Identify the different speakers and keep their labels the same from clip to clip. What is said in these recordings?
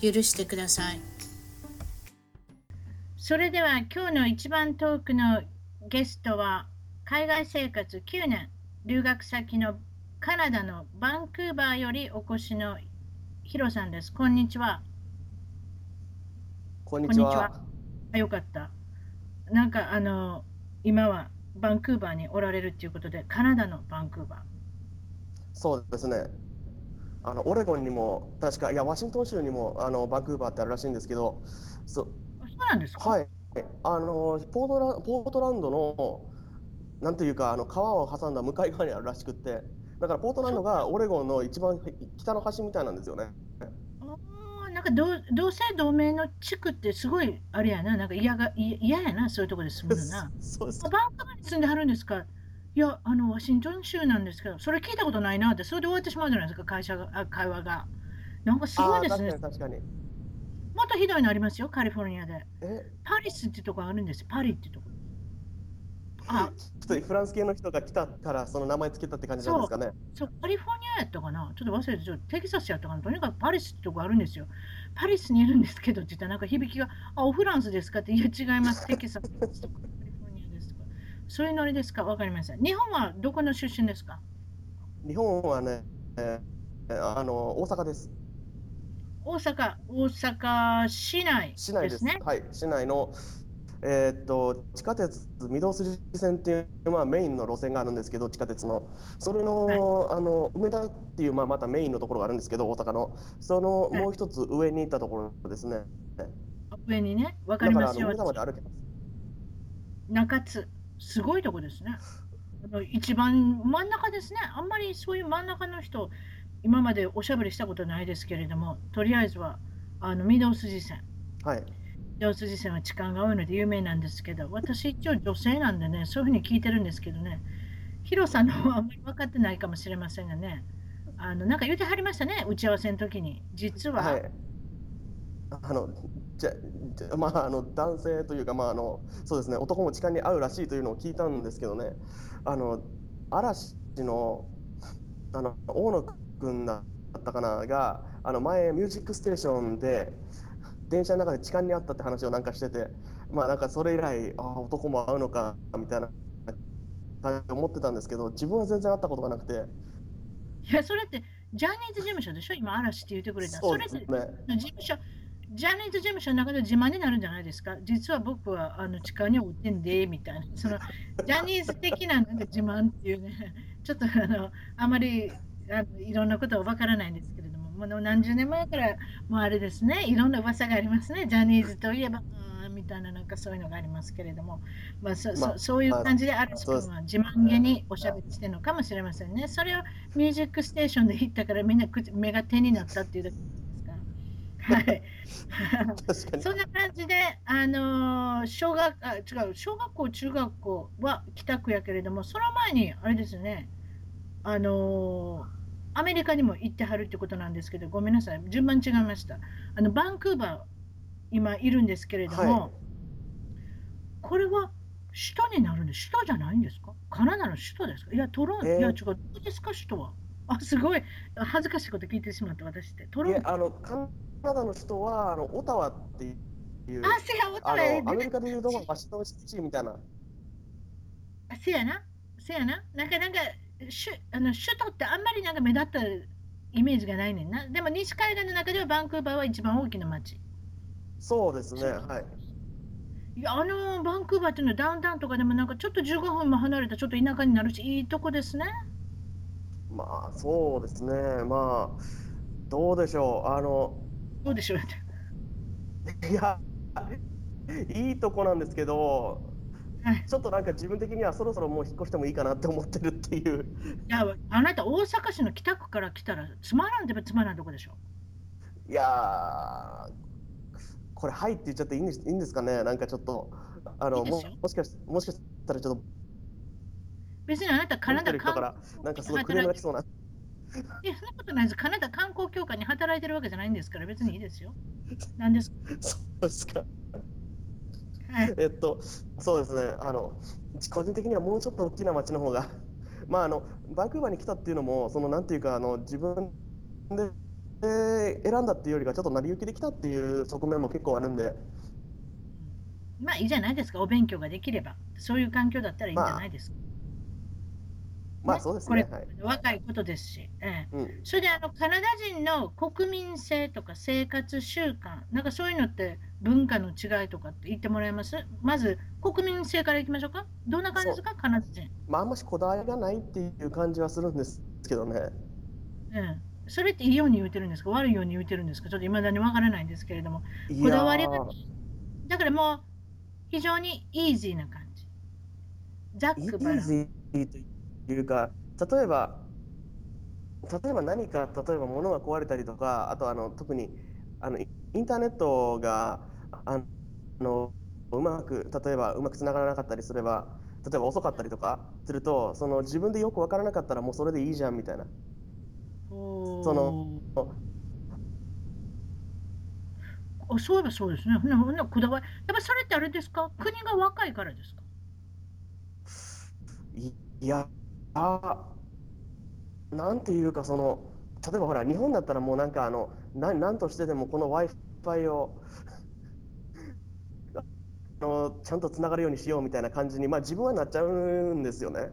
Speaker 1: 許してください。それでは今日の一番遠くのゲストは、海外生活9年、留学先のカナダのバンクーバーよりお越しのヒロさんです。こんにちは。
Speaker 2: こんにちは。
Speaker 1: こんにちはあよかった。なんかあの、今はバンクーバーにおられるということで、カナダのバンクーバー。
Speaker 2: そうですね。あのオレゴンにも確かいやワシントン州にもあのバンクーバーってあるらしいんですけど、そ
Speaker 1: あそうなんですか？
Speaker 2: はいあのポートラポートランドのなんていうかあの川を挟んだ向かい側にあるらしくって、だからポートランドがオレゴンの一番北の端みたいなんですよね。
Speaker 1: なんか同同姓同名の地区ってすごいあれやな、なんか嫌がい嫌やな、そういうところで住むのな。
Speaker 2: そうです
Speaker 1: あ。バンクーバーに住んではるんですか？いや、あの、ワシントン州なんですけど、それ聞いたことないなって、それで終わってしまうじゃないですか、会社が、あ会話が。なんかすごいですね。
Speaker 2: 確かに確かに。
Speaker 1: もっとひどいのありますよ、カリフォルニアで。
Speaker 2: え、
Speaker 1: パリスってとこあるんですよ、パリってとこ。あ、
Speaker 2: ちょっとフランス系の人が来たからその名前つけたって感じなんですかね。
Speaker 1: そう、カリフォルニアやったかなちょっと忘れて、ちょっとテキサスやったかなとにかくパリスってとこあるんですよ。パリスにいるんですけどって言ったら、なんか響きが、あ、オフランスですかって、いや、違います、テキサスですとか、そういうノリですか？わかりません。日本はどこの出身ですか？
Speaker 2: 日本はね、えーあの大阪です。
Speaker 1: 大阪、大阪市内
Speaker 2: 市内です
Speaker 1: ね。
Speaker 2: はい、市内の、えーっと地下鉄御堂筋線っていう、まあ、メインの路線があるんですけど、地下鉄の、それの,、あの梅田っていう、まあ、またメインのところがあるんですけど、大阪の、その
Speaker 1: はい
Speaker 2: もう一つ上に行ったところですね。
Speaker 1: 上にね、わか
Speaker 2: だ
Speaker 1: りますよ
Speaker 2: から梅。田まで歩けます。
Speaker 1: 中津、すごいとこですね。あの一番真ん中ですね。あんまりそういう真ん中の人、今までおしゃべりしたことないですけれども、とりあえずはあの御堂筋線。
Speaker 2: はい、
Speaker 1: 御堂筋線は痴漢が多いので有名なんですけど、私一応女性なんでね、そういうふうに聞いてるんですけどね、ヒロさんの方はあんまり分かってないかもしれませんがね、あのなんか言ってはりましたね、打ち合わせの時に。実は、
Speaker 2: はい。あのじゃ まあ、あの男性というか、まあ、あのそうですね男も痴漢に遭うらしいというのを聞いたんですけどね。あの嵐のあの大野君だったかながあの前「ミュージックステーション」で電車の中で痴漢に遭ったって話をなんかしててまあなんかそれ以来ああ男も会うのかみたいな感じで思ってたんですけど自分は全然会ったことがなくて。
Speaker 1: いや、それってジャニーズ事務所でしょ、今、嵐って言ってくれた。
Speaker 2: そうです
Speaker 1: れって
Speaker 2: ね
Speaker 1: 事務所、ジャニーズ事務所の中で自慢になるんじゃないですか？実は僕はあの痴漢に追ってんで、みたいな。その ジャニーズ的ななんか自慢っていうね、ちょっとあのあまりあのいろんなことはわからないんですけれども、もう何十年前からもうあれですね、いろんな噂がありますね。ジャニーズといえば、みたいななんかそういうのがありますけれども、まあそ
Speaker 2: まあ
Speaker 1: そそういう感じで嵐
Speaker 2: そうです
Speaker 1: 君は自慢げにおしゃべりしてるのかもしれませんね。それをミュージックステーションで言ったからみんな口目が手になったっていうだけ。はい。そんな感じで、あのー小学あ違う小学校、中学校は北区やけれども、その前に、あれですね、あのーアメリカにも行ってはるってことなんですけど、ごめんなさい、順番違いました。あのバンクーバー、今いるんですけれども、
Speaker 2: はい。
Speaker 1: これは首都になるんで、首都じゃないんですか？カナダの首都ですか？いや、トロント、
Speaker 2: えー。
Speaker 1: いや、違う、どこですか、首都は。あ、すごい、恥ずかしいこと聞いてしまった、私って。トロント。
Speaker 2: あのカナダの首都はあのオタワっていう
Speaker 1: あ、せや、お
Speaker 2: あ
Speaker 1: たら
Speaker 2: のアメリカでいうとワシントンシティみたいな
Speaker 1: あせやな、せやな。なんか、なんか、しゅあの首都ってあんまりなんか目立ったイメージがないねんな。でも西海岸の中ではバンクーバーは一番大きな街。
Speaker 2: そうですねはい
Speaker 1: いや、あのバンクーバーっていうのはダウンタウンとかでもなんかちょっと15分も離れたちょっと田舎になるし、いいとこですね。
Speaker 2: まあそうですね。まあどうでしょう。あの
Speaker 1: どうでしょう。
Speaker 2: いやいいとこなんですけど
Speaker 1: はい。
Speaker 2: ちょっとなんか自分的にはそろそろもう引っ越してもいいかなって思ってるっていう。
Speaker 1: いや、あなた大阪市の北区から来たらつまらんでもつまらんとこでしょ。
Speaker 2: いやー、これ、はいって言っちゃっていいんですいいんですかね、なんかちょっと、あのもしかしもしかしたらちょっと、
Speaker 1: 別にあなたカナダ観
Speaker 2: なんかすごいクレームが来そうな。
Speaker 1: いや、そんなことないです。カナダ観光協会に働いてるわけじゃないんですから、別にいいですよ。なんですか。
Speaker 2: そうですか。
Speaker 1: はい。
Speaker 2: えっと、そうですね、あの個人的にはもうちょっと大きな町の方が、まあ、あのバンクーバーに来たっていうのも、そのなんていうか、あの自分でで選んだっていうよりか、ちょっと成り行きで来たっていう側面も結構あるんで、
Speaker 1: まあいいじゃないですか、お勉強ができれば。そういう環境だったらいいんじゃないですか。
Speaker 2: まあそうです
Speaker 1: これ
Speaker 2: ね、はい。
Speaker 1: 若いことですし。ええ
Speaker 2: うん、
Speaker 1: それであのカナダ人の国民性とか生活習慣、なんかそういうのって文化の違いとかって言ってもらえます？まず国民性からいきましょうか？どんな感じですか、カナダ人。
Speaker 2: まあ、あんましこだわりがないっていう感じはするんですけどね。
Speaker 1: うん、それっていいように言うてるんですか？悪いように言うてるんですか？ちょっと未だにわからないんですけれども。
Speaker 2: い
Speaker 1: こだわりがだからもう非常にイージーな感じ。ざっ
Speaker 2: イ
Speaker 1: くばらん。
Speaker 2: いうか、例えば、例えば何か、例えば物が壊れたりとか、あとあの特にあのイインターネットがあのうまく、例えばうまくつながらなかったりすれば、例えば遅かったりとかすると、その自分でよくわからなかったらもうそれでいいじゃんみたいな。その
Speaker 1: あそういえばそうですね。ほんなほんなこだわり。やっぱそれってあれですか？国が若いからですか？
Speaker 2: いいや、あ、なんていうか、その、例えばほら、日本だったらもうなんかあの、ななんとしてでもこの Wi-Fi を あのちゃんとつながるようにしようみたいな感じに、まあ、自分はなっちゃうんですよね。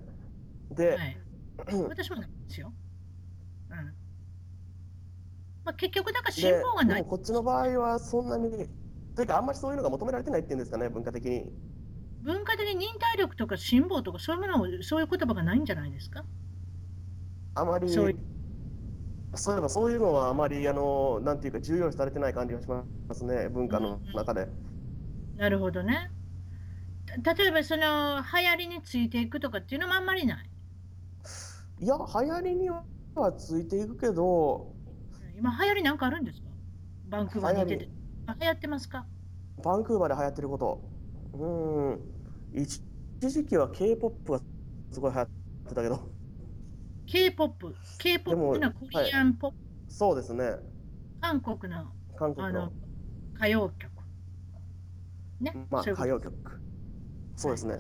Speaker 2: で、
Speaker 1: はい。私もなんですよ。うん。まあ、結局、だから辛
Speaker 2: で
Speaker 1: 抱がない
Speaker 2: でも。こっちの場合はそんなに、というか、あんまりそういうのが求められてないっていうんですかね、文化的に。
Speaker 1: 文化的に忍耐力とか辛抱とかそういうものをそういう言葉がないんじゃないですか？
Speaker 2: あまり、
Speaker 1: そうい
Speaker 2: えばそういうのはあまり、あの、なんていうか、重要視されてない感じがしますね、文化の中で。
Speaker 1: なるほどね。た例えばその流行りについていくとかっていうのもあんまりない？
Speaker 2: いや、流行りにはついていくけど、
Speaker 1: 今流行りなんかあるんですか？バンクーバーにいて流行ってますか？
Speaker 2: バンクーバーで流行ってること。うーん、一時期は K-POP がすごい流行ってたけど、
Speaker 1: K-POP。K-POP ってのはコリアンポップ、
Speaker 2: そうですね、
Speaker 1: 韓国の
Speaker 2: 韓国の
Speaker 1: あの、歌謡曲。ね、
Speaker 2: まあ、歌謡曲。そうですね、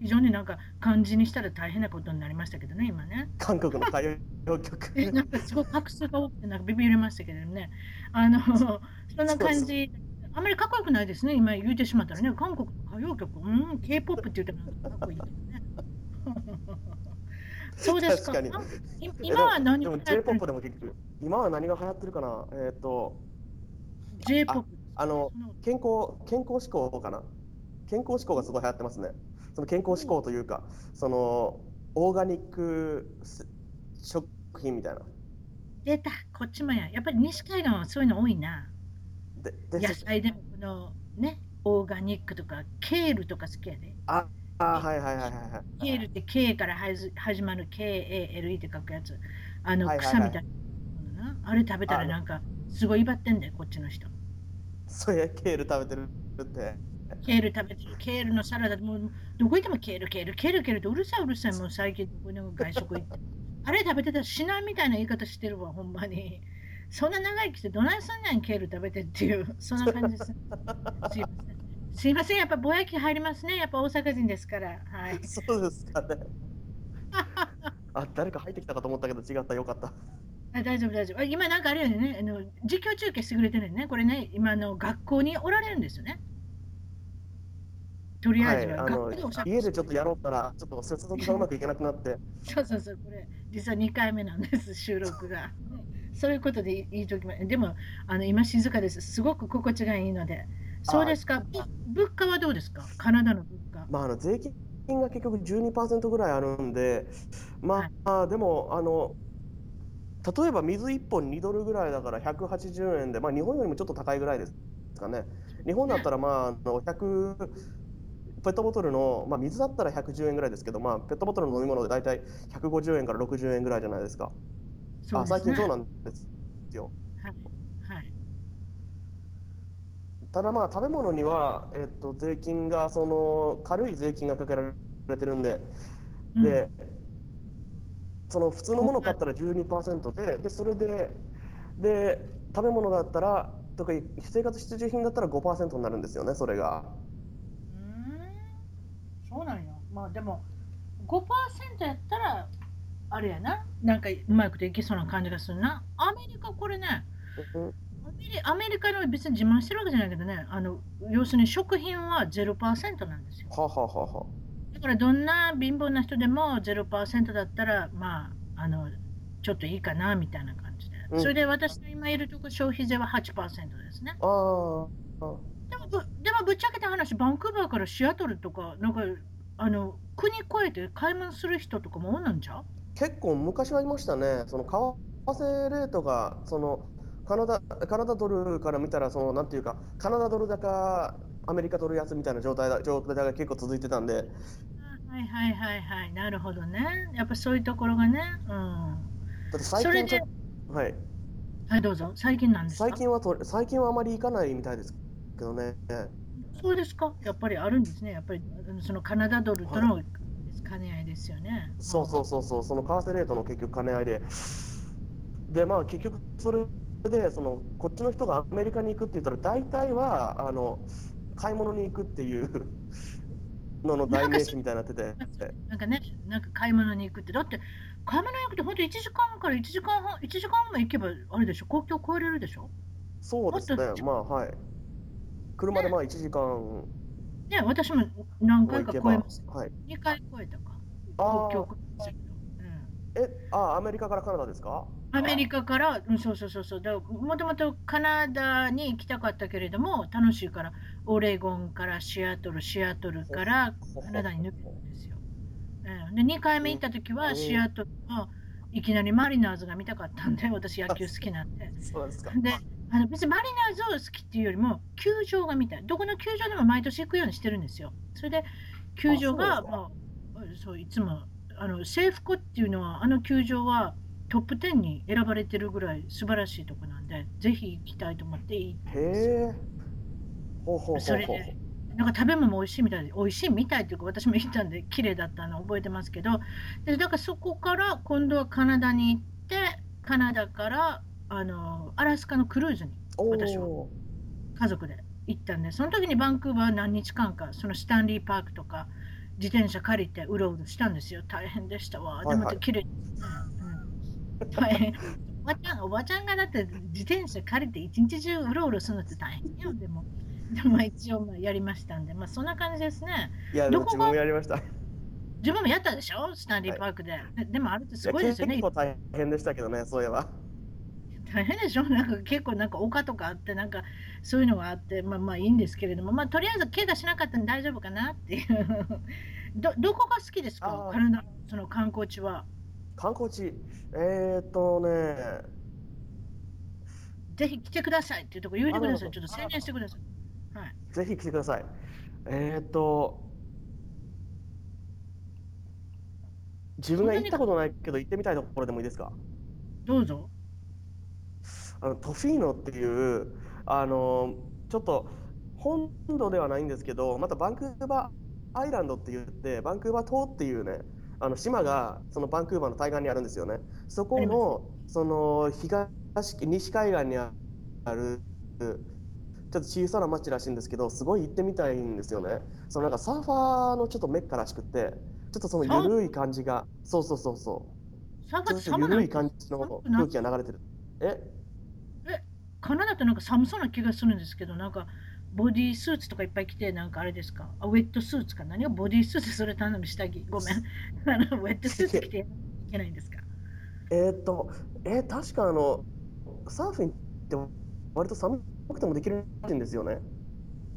Speaker 1: 非常になんか漢字にしたら大変なことになりましたけどね、今ね。
Speaker 2: 韓国の歌謡曲。
Speaker 1: えなんかすごい画数が多くてなんかビビりましたけどね。あの、そんな感じ。あんまりかっこよくないですね、今言うてしまったらね。韓国の歌謡曲、うん、K-POP って言ってもかかっこいいけどね。そうですか。
Speaker 2: 確か
Speaker 1: あい今は何
Speaker 2: で今は何が流行ってるかな？えっ、と、
Speaker 1: J-POP。
Speaker 2: あの、健康、健康志向かな？健康志向がすごい流行ってますね。その健康志向というか、その、オーガニック食品みたいな。
Speaker 1: 出た、こっちもや。やっぱり西海岸はそういうの多いな。
Speaker 2: でで
Speaker 1: 野菜でもこのね、オーガニックとか、ケールとか好きやで。
Speaker 2: ああ、はいはいはいはいはい。
Speaker 1: ケールって K から始まる KALE って書くやつ。あの草みたいな。あれ食べたらなんかすごい威張ってんだよ、こっちの人。
Speaker 2: そうや、ケール食べてるって。
Speaker 1: ケール食べてる、ケールのサラダ、もうどこ行ってもケール、ケール、ケール、ケールってうるさいうるさい、もう最近どこにも外食行って。あれ食べてたら死なんみたいな言い方してるわ、ほんまに。そんな長生きしてどないすんねん、ケール食べてっていう、そんな感じです。すいません。すいません、やっぱぼやき入りますね、やっぱ大阪人ですから。はい。
Speaker 2: そうですかね。あ、誰か入ってきたかと思ったけど違った、よかった。
Speaker 1: あ大丈夫、大丈夫。あ今なんかあれよね、あの実況中継してくれてるね。これね、今あの学校におられるんですよね。とりあ
Speaker 2: はい、
Speaker 1: えずは、
Speaker 2: あの
Speaker 1: 学校でおしゃべり
Speaker 2: 家でちょっとやろうったら、ちょっと接続がうまくいかなくなって、
Speaker 1: そうそうそう、これ、実は2回目なんです、収録が。そういうことで言いときます。でも、あの今、静かです。すごく心地がいいので。そうですか？ぶ物価はどうですか？カナダの物価。
Speaker 2: まあ、あの税金が結局12%ぐらいあるんで、まあ、
Speaker 1: はい
Speaker 2: まあでもあの、例えば水1本2ドルぐらいだから180円で、まあ、日本よりもちょっと高いぐらいですかね。日本だったら、まあ、あの100ペットボトルの、まあ、水だったら110円ぐらいですけど、まあ、ペットボトルの飲み物で大体150円から60円ぐらいじゃないですか。
Speaker 1: すね
Speaker 2: あ最近そうなんですよ。ただまあ食べ物には、えっと、税金がその軽い税金がかけられてるんで、で、その普通のものを買ったら12%で、でそれでで食べ物だったら、特に生活必需品だったら5%になるんですよね、それが。
Speaker 1: うんそうなんや。まあでも5%やったらあれやな。なんかうまくできそうな感じがするな。アメリカこれね。
Speaker 2: うん
Speaker 1: アメリアメリカの別に自慢してるわけじゃないけどね、あの要するに食品は0%なんですよ。
Speaker 2: はあはあはあは
Speaker 1: だからどんな貧乏な人でも0%だったら、まあ、あのちょっといいかなみたいな感じで。
Speaker 2: うん
Speaker 1: それで私の今いるとこ消費税は8%ですね。
Speaker 2: あ。ああ。
Speaker 1: でもぶっちゃけた話、バンクーバーからシアトルとか、なんかあの国越えて買い物する人とかもおんなんちゃ？う
Speaker 2: 結構昔はいましたね、その為替レートがそのカナダカナダドルから見たらそのなんていうかカナダドル高アメリカドル安みたいな状態だ状態が結構続いてたんで、
Speaker 1: はいはいはいはい、なるほどね。やっぱそういうところがね。うん。
Speaker 2: だって最
Speaker 1: それで
Speaker 2: 近ちょっはい
Speaker 1: はい、どうぞ。最近なんですか？
Speaker 2: 最近はと最近はあまり行かないみたいですけどね。
Speaker 1: そうですかやっぱりあるんですね。やっぱりそのカナダドルとの兼ね合いですよね。
Speaker 2: そうそうそうそうその為替レートの結局兼ね合いで、でまあ結局それでそのこっちの人がアメリカに行くって言ったら大体はあの買い物に行くっていう のの代名詞みたいになってて。
Speaker 1: なんかね、なんか買い物に行くって、だって買い物に行くって本当1時間から1時間半、1時間半も行けばあれでしょ、国境越えれるでしょ
Speaker 2: そうですねまあはい。車でまあ1時間
Speaker 1: ね、私も何回か超えます。
Speaker 2: はい。
Speaker 1: 2回超えたか。
Speaker 2: あ
Speaker 1: 国境越えましたけど。うん
Speaker 2: え、あ、アメリカからカナダですか？
Speaker 1: アメリカから、うん、そうそうそうそう、だからもともとカナダに行きたかったけれども、楽しいから、オレゴンからシアトル、シアトルからカナダに抜けるんですよ。うん、で、2回目行った時は、
Speaker 2: うん
Speaker 1: シアトルのいきなりマリナーズが見たかったんで、私野球好きなんで。
Speaker 2: そうですか。
Speaker 1: で、あの別にマリナーズを好きっていうよりも、球場が見たい。どこの球場でも毎年行くようにしてるんですよ。それで、球場が、まあ、そういつも、あのセーフコっていうのは、あの球場はトップ10に選ばれてるぐらい素晴らしいとこなんで、ぜひ行きたいと思って行っ
Speaker 2: へえ。ほうほうほうほう。
Speaker 1: それでなんか食べ物も美味しいみたいで、美味しいみたいっていうか、私も行ったんで、綺麗だったの覚えてますけど、でだからそこから今度はカナダに行って、カナダからあのアラスカのクルーズに
Speaker 2: お
Speaker 1: 私は
Speaker 2: お
Speaker 1: 家族で行ったんで、その時にバンクーバー何日間か、そのスタンリーパークとか、自転車借りてうろうろしたんですよ。大変でしたわ。
Speaker 2: いはい
Speaker 1: でも綺麗、大変。おばちゃん、おばちゃんがだって自転車借りて一日中うろうろするのって大変よ、でも。でもまあ一応まあやりましたんで、まあそんな感じですね。
Speaker 2: いや、で
Speaker 1: どこが
Speaker 2: も自分もやりました。い
Speaker 1: 自分もやったでしょ？スタンリーパークで。ででもあれってす
Speaker 2: や
Speaker 1: ごいですよね
Speaker 2: 結。構大変でしたけどね、そういえば。
Speaker 1: 大変でしょ？なんか結構なんか丘とかあってなんかそういうのがあってまあまあいいんですけれどもまあとりあえず怪我しなかったんで大丈夫かなっていう。どどこが好きですか？カナダその観光地は。
Speaker 2: 観光地、えーっとね、
Speaker 1: ぜひ来てくださいっていうところ言ってください。ちょっと宣伝してください。はい。
Speaker 2: ぜひ来てください。えーっと、自分が行ったことないけど行ってみたいところでもいいですか？
Speaker 1: どうぞ
Speaker 2: あのトフィーノっていうあのちょっと本土ではないんですけどまたバンクーバーアイランドって言ってバンクーバー島っていうねあの島がそのバンクーバーの対岸にあるんですよね。そこのその東西海岸にあるちょっと小さな町らしいんですけどすごい行ってみたいんですよね。そのなんかサーファーのちょっとメッカらしくってちょっとその緩い感じがそうそうそうそう。ちょっと緩い感じの空気が流れてる。え？
Speaker 1: カナダってなんか寒そうな気がするんですけどなんかボディースーツとかいっぱい着てなんかあれですか？あウェットスーツか？何がボディースーツそれ頼む下着。ごめん。あのウェットスーツ着ていけないんですか？
Speaker 2: えーっと、えー確かあの、サーフィンって割と寒くてもできるんですよね。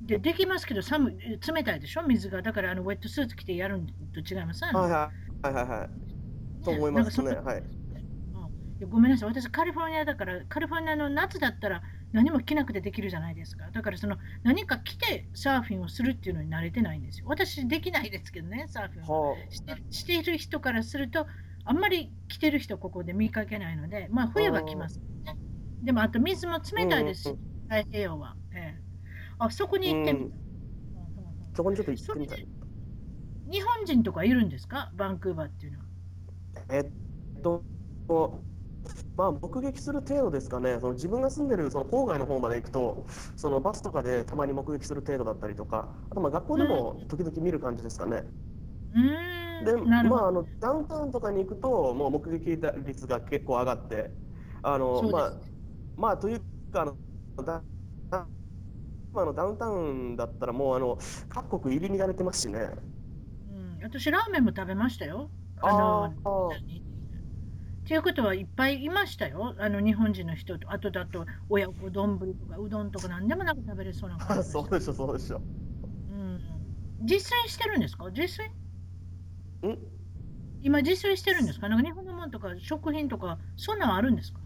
Speaker 1: でできますけど寒い冷たいでしょ？水が。だからあのウェットスーツ着てやるんと違います？
Speaker 2: はいはい。はいはいはい。と思いますね。はい。
Speaker 1: ごめんなさい。私カリフォルニアだからカリフォルニアの夏だったら何も着なくてできるじゃないですか。だからその何か着てサーフィンをするっていうのに慣れてないんですよ。私できないですけどねサーフィンは。
Speaker 2: は
Speaker 1: している人からするとあんまり着てる人ここで見かけないのでまあ冬は着ますね。でもあと水も冷たいですし
Speaker 2: うん
Speaker 1: 太平洋は、ええ。あそこに行ってみた。
Speaker 2: うん。そこにちょっと行ってみたい。
Speaker 1: 日本人とかいるんですか？バンクーバーっていうのは。
Speaker 2: えっと、まあ、目撃する程度ですかね、その自分が住んでるその郊外の方まで行くと、そのバスとかでたまに目撃する程度だったりとか、あとまあ学校でも時々見る感じですかね。
Speaker 1: うーん。
Speaker 2: で。まあ、あのダウンタウンとかに行くと、もう目撃率が結構上がって、あの
Speaker 1: そうです
Speaker 2: まあ、まあ、というか、あのだああのダウンタウンだったら、もうあの各国入り乱れてますしね。
Speaker 1: うん、私、ラーメンも食べましたよ。あ
Speaker 2: あ
Speaker 1: の、
Speaker 2: あ
Speaker 1: っていうことはいっぱいいましたよ。あの日本人の人と、あとだと親子丼とかうどんとか何でもなく食べれそうな感じ
Speaker 2: そうでしょ、そうでしょ。
Speaker 1: うん、実践してるんですか？実践？
Speaker 2: ん。
Speaker 1: 今実践してるんですか？なんか日本のものとか食品とかそんなんあるんですか？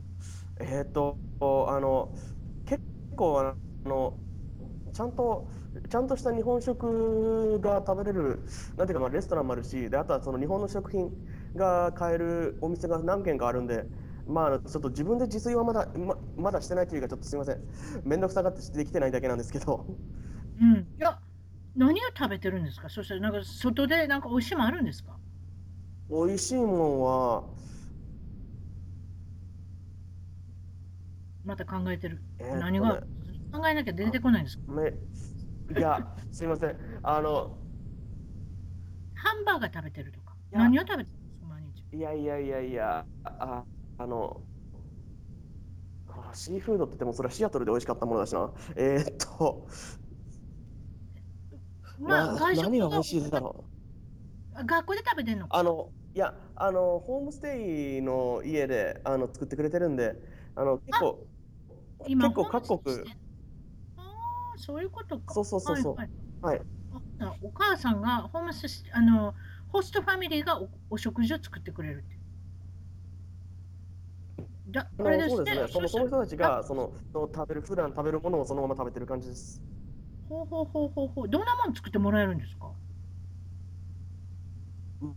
Speaker 2: えっと、あの、結構、あの、ちゃんと、ちゃんとした日本食が食べれる、なんていうか、まあ、レストランもあるし、で、あとはその日本の食品が買えるお店が何軒かあるんで、まあ、ちょっと自分で自炊はまだ、ま、まだしてないというか、ちょっとすみません。めんどくさがってできてないだけなんですけど。
Speaker 1: うん。いや、何を食べてるんですか？そしたらなんか外でなんか美味しいもんあるんですか？
Speaker 2: 美味しいもんは、
Speaker 1: また考えてる。
Speaker 2: えー
Speaker 1: 何が？考えなきゃ出てこないんですか？
Speaker 2: め、いや、すみません。あの、
Speaker 1: ハンバーガー食べてるとか。何を食べてる？
Speaker 2: いやいやいやいや、あ、あの、あシーフードって言ってもそれはシアトルで美味しかったものだしな。えーっと、
Speaker 1: まあ、
Speaker 2: な
Speaker 1: 外食
Speaker 2: 何が美味しいだろう？
Speaker 1: 学校で食べてんの？か
Speaker 2: あの、いや、あの、ホームステイの家であの作ってくれてるんで、あの、結構、
Speaker 1: 今
Speaker 2: 結構各国
Speaker 1: ああ、そういうことか。
Speaker 2: そうそうそうそう
Speaker 1: はい
Speaker 2: はい。
Speaker 1: あお母さんがホームステイあのホストファミリーがおお食事を作ってくれるって。だ
Speaker 2: あ
Speaker 1: あれですね
Speaker 2: のその人たち
Speaker 1: あ
Speaker 2: がその食べる普段食べるものをそのまま食べてる感じです。
Speaker 1: ほうほうほうほうほう。どんなもの作ってもらえるんですか？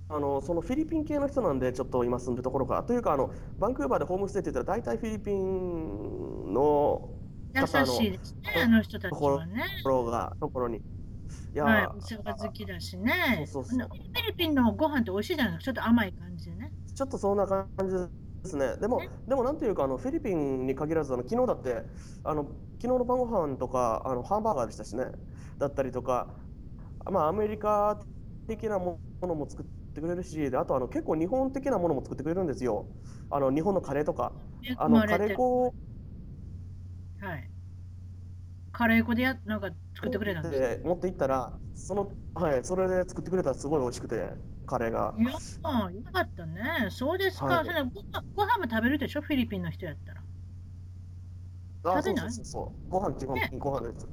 Speaker 2: あのそのフィリピン系の人なんでちょっと今住んでるところからというかあのバンクーバーでホームステイって言ったら大体フィリピンの
Speaker 1: 優
Speaker 2: 方の
Speaker 1: しいですね、あの人たちはね。
Speaker 2: ところがところに。いや
Speaker 1: はい、
Speaker 2: ー
Speaker 1: お世話好きだしね。
Speaker 2: そうそうそう
Speaker 1: フィリピンのご飯って美味しいじゃないですか。ちょっと甘い感じでね。
Speaker 2: ちょっとそんな感じですね。でも
Speaker 1: ね
Speaker 2: でもなんていうかあのフィリピンに限らずあの昨日だってあの昨日の晩ご飯とかあのハンバーガーでしたしね。だったりとかまあアメリカ的なものも作ってくれるしであとあの結構日本的なものも作ってくれるんですよ。あの日本のカレーとかあのカレー粉
Speaker 1: はい。カレー粉でやなんか作ってくれたんです
Speaker 2: で持って行ったらそのはいそれで作ってくれたらすごい美味しくてカレーが。
Speaker 1: いや、あよかったね。そうですか。
Speaker 2: はい
Speaker 1: それご飯ご飯も食べるでしょ、フィリピンの人やったら。
Speaker 2: あ
Speaker 1: 食べない？
Speaker 2: そうそうご飯基本
Speaker 1: ね
Speaker 2: ご飯です。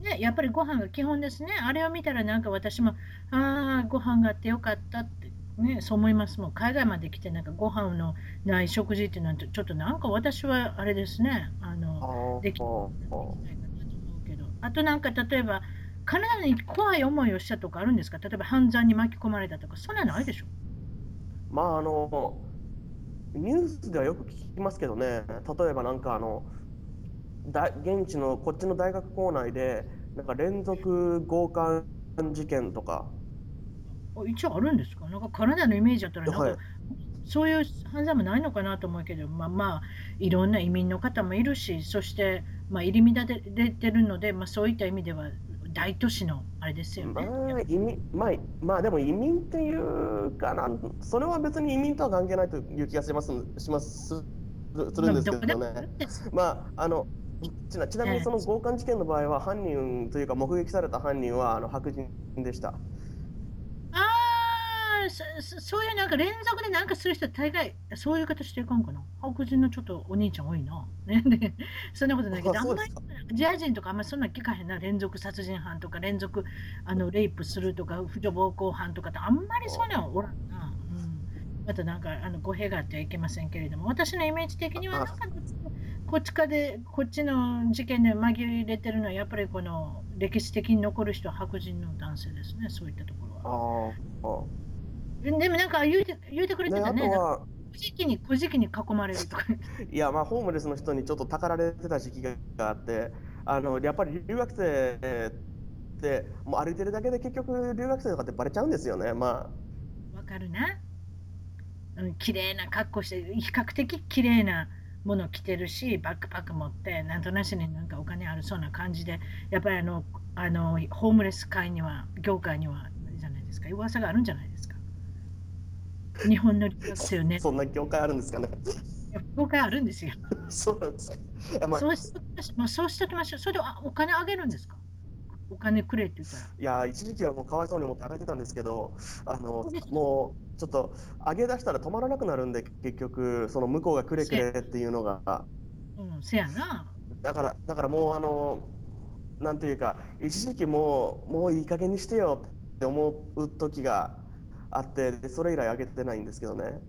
Speaker 1: ね、やっぱりご飯が基本ですね。あれを見たらなんか私も、ああ、ご飯があってよかったって、ね、そう思いますもん。海外まで来てなんかご飯のない食事っていうのはちょっとなんか私はあれですね。あ
Speaker 2: あ
Speaker 1: の、
Speaker 2: ー
Speaker 1: できない。あとなんか例えば、カナダに怖い思いをしたとかあるんですか？例えば犯罪に巻き込まれたとか、そんなのないでしょ？
Speaker 2: まああのニュースではよく聞きますけどね、例えばなんかあのだ現地のこっちの大学校内でなんか連続強姦事件とか、
Speaker 1: あ一応あるんですか？なんかカナダのイメージだったらなんか、
Speaker 2: はい
Speaker 1: そういう犯罪もないのかなと思うけど、まあまあ、いろんな移民の方もいるし、そして、まあ、入り乱れてるので、まあ、そういった意味では大都市のあれですよ
Speaker 2: ま
Speaker 1: ね。
Speaker 2: あ移民まあ、まあでも移民っていうかな、それは別に移民とは関係ないという気がしますしますすするんですけどね。まああのちなちなみにその強姦事件の場合は犯人というか目撃された犯人はあの白人でした。
Speaker 1: そういうなんか連続でなんかする人は大概そういう方していかんかな。白人のちょっとお兄ちゃん多いな。ね、でそんなことないけど、あんまりジア人とかあんまりそんな聞かへんな。連続殺人犯とか連続あのレイプするとか、婦女暴行犯とかってあんまりそういうのはおらんな。うん、またなんかあの語弊があってはいけませんけれども、私のイメージ的にはなんかこっちかで、こっちの事件で紛れてるのはやっぱりこの歴史的に残る人は白人の男性ですね、そういったところは。
Speaker 2: ああ
Speaker 1: でもなんか言うて言うてくれて
Speaker 2: ね、あと
Speaker 1: たね。なんか
Speaker 2: は
Speaker 1: 古事記に古事記に囲まれるとか。
Speaker 2: いや、まあ、ホームレスの人にちょっとたかられてた時期があって、あのやっぱり留学生ってもう歩いてるだけで結局留学生とかってバレちゃうんですよね。ま
Speaker 1: あ。わかるな。うん、綺麗な格好して比較的綺麗なもの着てるしバックパック持ってなんとなしになんかお金あるそうな感じでやっぱりあのあのホームレス界には業界にはじゃないですか噂があるんじゃない？日本の留学生ね。
Speaker 2: そんな業界あるんですかね。
Speaker 1: 業界あるんですよ。
Speaker 2: そうなんです
Speaker 1: か、まあ、そうしときましょう、まあ、そうしときましょう。それであお金あげるんですか？お金くれって言ったら。
Speaker 2: いや、一時期はもうかわいそうに思ってあげてたんですけど、あのもうちょっと上げ出したら止まらなくなるんで、結局、その向こうがくれくれっていうのが。
Speaker 1: うん、せやな。
Speaker 2: だから、だからもう、あの、なんていうか、一時期もう、もういい加減にしてよって思う時があって、それ以来上げてないんですけどね。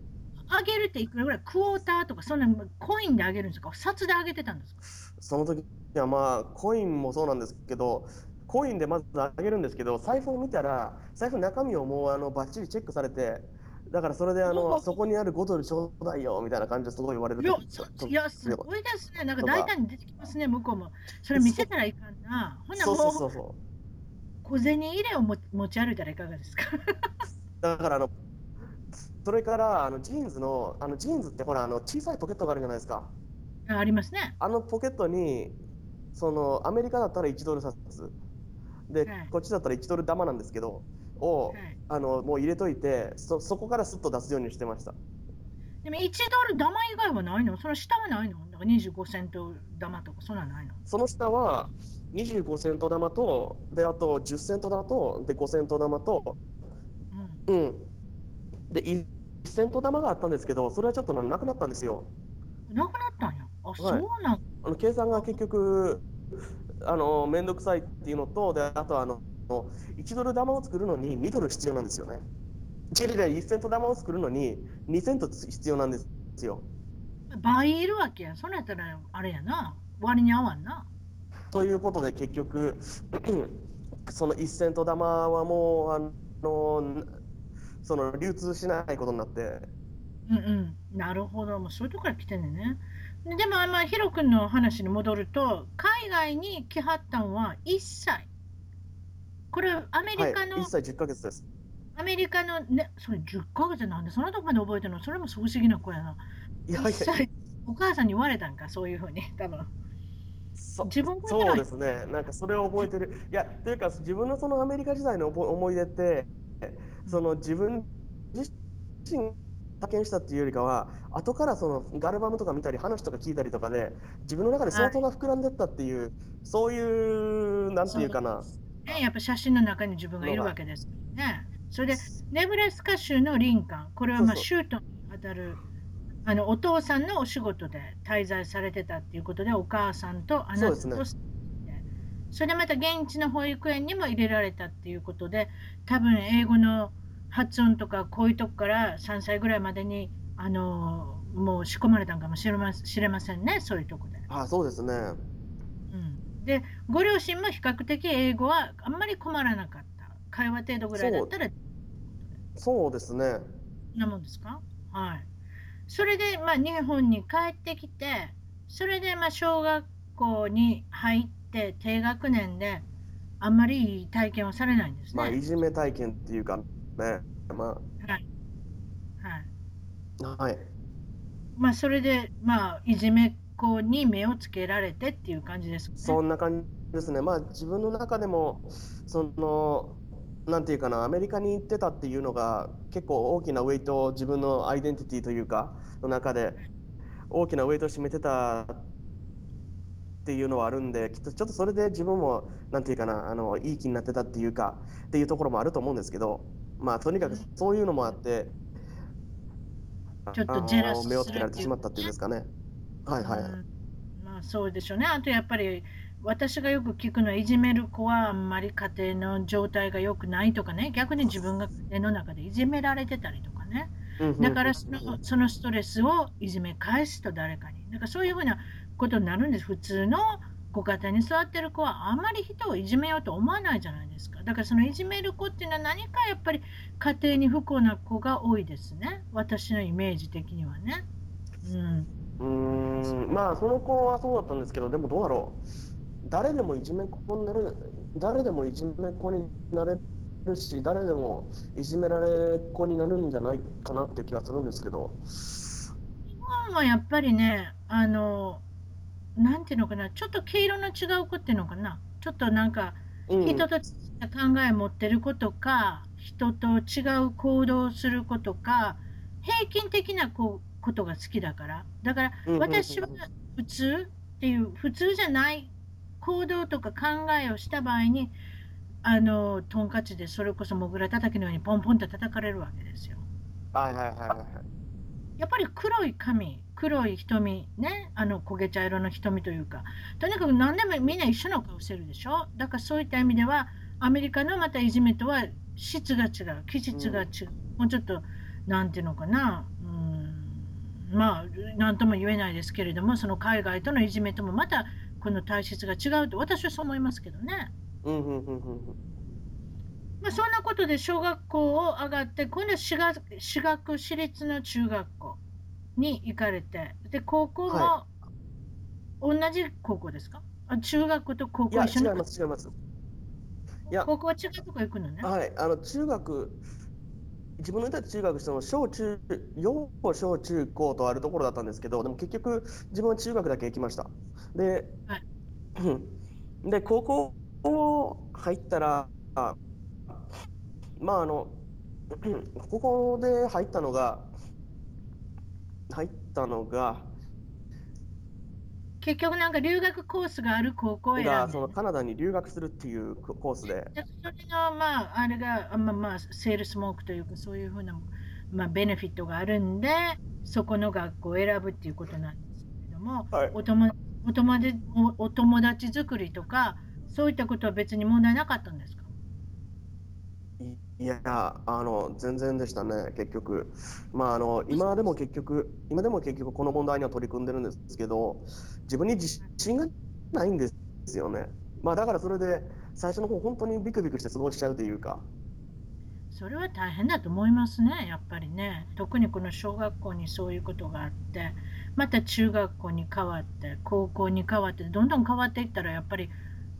Speaker 1: 上げるっていくらぐらいクォーターとか、そんなコインで上げるんですか？札で上げてたんですか？
Speaker 2: その時はまあ、コインもそうなんですけど、コインでまずあげるんですけど、財布を見たら、財布中身をもうあのバッチリチェックされて、だからそれであのそこにある5ドルちょうだいよみたいな感じですごい言われる
Speaker 1: いや、いやすごいですね。なんか大胆に出てきますね、向こうも。それ見せたらいかんな。ほなもう小銭入れを持ち歩いたらいかがですか？
Speaker 2: だからあの、それからあのジーンズの、あのジーンズってほらあの小さいポケットがあるじゃないですか。
Speaker 1: あありますね。
Speaker 2: あのポケットに、そのアメリカだったら1ドル札。で、はい、こっちだったら1ドル玉なんですけど、を、はい、あのもう入れといてそ、そこからすっと出すようにしてました。
Speaker 1: でも1ドル玉以外はないの？その下はないの？だから25セント玉とかそんなないの？
Speaker 2: その下は25セント玉と、で、あと10セント玉と、で、5セント玉と、うん。うん、で、1セント玉があったんですけど、それはちょっとなくなったんですよ。
Speaker 1: なくなったんや。あ、はい、そうなん
Speaker 2: あの計算が結局、あの面倒くさいっていうのとであとあの1ドル玉を作るのに2ドル必要なんですよね。チリで1セント玉を作るのに2セント必要なんですよ。
Speaker 1: 倍いるわけや。それやったらあれやな。割に合わんな。
Speaker 2: ということで結局 その1セント玉はもうあのその流通しないことになって。
Speaker 1: うんうん。なるほど。もうそういうとこから来てんね。でも、まあ、ヒロ君の話に戻ると、海外に来はったんは1歳。これ、アメリカの、はい、1
Speaker 2: 歳10ヶ月です。
Speaker 1: アメリカの、ね、それ10ヶ月なんで、そのとこまで覚えてるの、それも不思議な子やな。いやいやお母さんに言われたんか、そういうふうに、多分
Speaker 2: そ自分そうですね、なんかそれを覚えてる。いや、というか、自分のそのアメリカ時代の思い出って、その自分自身派遣したっていうよりかは後からそのガルバムとか見たり話とか聞いたりとかで自分の中で相当が膨らんでったっていう、はい、そういうなんていうかな。
Speaker 1: ね、やっぱ写真の中に自分がいるわけですね。それでネブラスカ州のリンカン。これはまあ州都に当たるあのお父さんのお仕事で滞在されてたっていうことでお母さんとあなたとそ,、ね、それでまた現地の保育園にも入れられたっていうことで多分英語の発音とかこういうとこから3歳ぐらいまでにあのもう仕込まれたんかもしれましれませんねそういうとこで。
Speaker 2: あそうですね、
Speaker 1: うん、でご両親も比較的英語はあんまり困らなかった。会話程度ぐらいだったら。
Speaker 2: そうですね。
Speaker 1: なもんですか？はい。それで、まあ、日本に帰ってきてそれでまあ小学校に入って低学年であんまりいい体験はされないんですね。
Speaker 2: まあ、いじめ体験っていうかね。まあ。はい。
Speaker 1: はい。はい。まあ、それで、まあ、いじめっ子に目をつけられてっていう感じです
Speaker 2: ね。そんな感じですね。まあ、自分の中でも、その、なんていうかな、アメリカに行ってたっていうのが、結構大きなウェイトを自分のアイデンティティというか、の中で、大きなウェイトを占めてたっていうのはあるんで、きっとちょっとそれで自分も、なんていうかな、あのいい気になってたっていうか、っていうところもあると思うんですけど、まあ、とにかくそういうのもあって、
Speaker 1: ちょっとジェラス
Speaker 2: 目をつけられてしまったっていうんですかね。はいはい。
Speaker 1: まあ、そうでしょうね。あとやっぱり、私がよく聞くのは、いじめる子はあんまり家庭の状態が良くないとかね、逆に自分が家庭の中でいじめられてたりとかね。だからそのそのストレスをいじめ返すと誰かに。だからそういうふうなことになるんです。普通のご家庭に座ってる子はあんまり人をいじめようと思わないじゃないですか。だからそのいじめる子っていうのは何かやっぱり家庭に不幸な子が多いですね。私のイメージ的にはね。
Speaker 2: うん。うんまあその子はそうだったんですけど、でもどうだろう。誰でもいじめっ子になる、誰でもいじめっ子になれるし、誰でもいじめられっ子になるんじゃないかなって気がするんですけど。
Speaker 1: 日本はやっぱりね、あの、なんていうのかな、ちょっと毛色の違う子っていうのかな、ちょっとなんか、
Speaker 2: うん、
Speaker 1: 人と違った考えを持ってる子とか、人と違う行動をする子とか、平均的なこうことが好きだから。だから
Speaker 2: うんうんうん
Speaker 1: 私は普通っていう、普通じゃない行動とか考えをした場合に、あの、トンカチでそれこそモグラ叩きのようにポンポンと叩かれるわけですよ。
Speaker 2: はいはいはいはいはい。
Speaker 1: やっぱり黒い髪、黒い瞳、ね、あの焦げ茶色の瞳というか、とにかく何でもみんな一緒の顔してるでしょ？だからそういった意味では、アメリカのまたいじめとは質が違う、気質が違う、もうちょっと、なんていうのかな、うん、まあ、なんとも言えないですけれども、その海外とのいじめともまたこの体質が違うと私はそう思いますけどね。
Speaker 2: うんうんうんうんうん。
Speaker 1: まあ、そんなことで小学校を上がって、今度は私学私立の中学校に行かれて、で、高校も
Speaker 2: は
Speaker 1: 同じ高校ですか？あ中学校と高
Speaker 2: いや、
Speaker 1: 校一緒の？
Speaker 2: 違います、違います。いや。
Speaker 1: 高校は違うとこ行くのね。
Speaker 2: はい、あの中学、自分のいた中学、その小中、幼小中高とあるところだったんですけど、でも結局、自分は中学だけ行きました。で、
Speaker 1: はい。
Speaker 2: うん。で、高校入ったら、あまあ、あの、ここで入ったのが、入ったのが、
Speaker 1: 結局なんか留学コースがある高校を選んで
Speaker 2: がそのカナダに留学するっていうココースで、
Speaker 1: でそれのまああれがあまあまあセールスモークというかそういうふうなまあベネフィットがあるんでそこの学校を選ぶっていうことなんですけれども、
Speaker 2: はい。
Speaker 1: お友お友達おお友達作りとかそういったことは別に問題なかったんですか？
Speaker 2: いいや、あの、全然でしたね、結局。まあ、あの、今でも結局、今でも結局この問題には取り組んでるんですけど、自分に自信がないんですよね。まあ、だからそれで、最初の方、本当にビクビクして過ごしちゃうというか。
Speaker 1: それは大変だと思いますね、やっぱりね。特にこの小学校にそういうことがあって、また中学校に変わって、高校に変わって、どんどん変わっていったら、やっぱり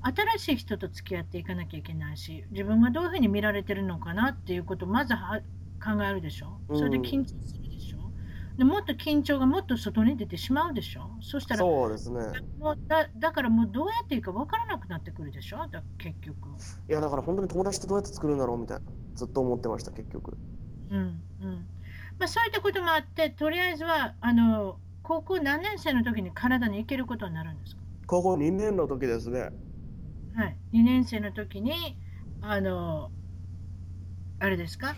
Speaker 1: 新しい人と付き合っていかなきゃいけないし、自分がどういうふうに見られてるのかなっていうことをまずは考えるでしょ。それで緊張するでしょ。でもっと緊張がもっと外に出てしまうでしょ。そしたら、
Speaker 2: そうですね。
Speaker 1: もうだだからもうどうやっていいか分からなくなってくるでしょ、だ結局。
Speaker 2: いや、だから本当に友達ってどうやって作るんだろうみたいな、ずっと思ってました、結局。
Speaker 1: うんうんまあ、そういったこともあって、とりあえずはあの高校何年生の時にカナダに行けることになるんですか、
Speaker 2: 高校2年の時ですね。
Speaker 1: はい、2年生の時にあのあれですか？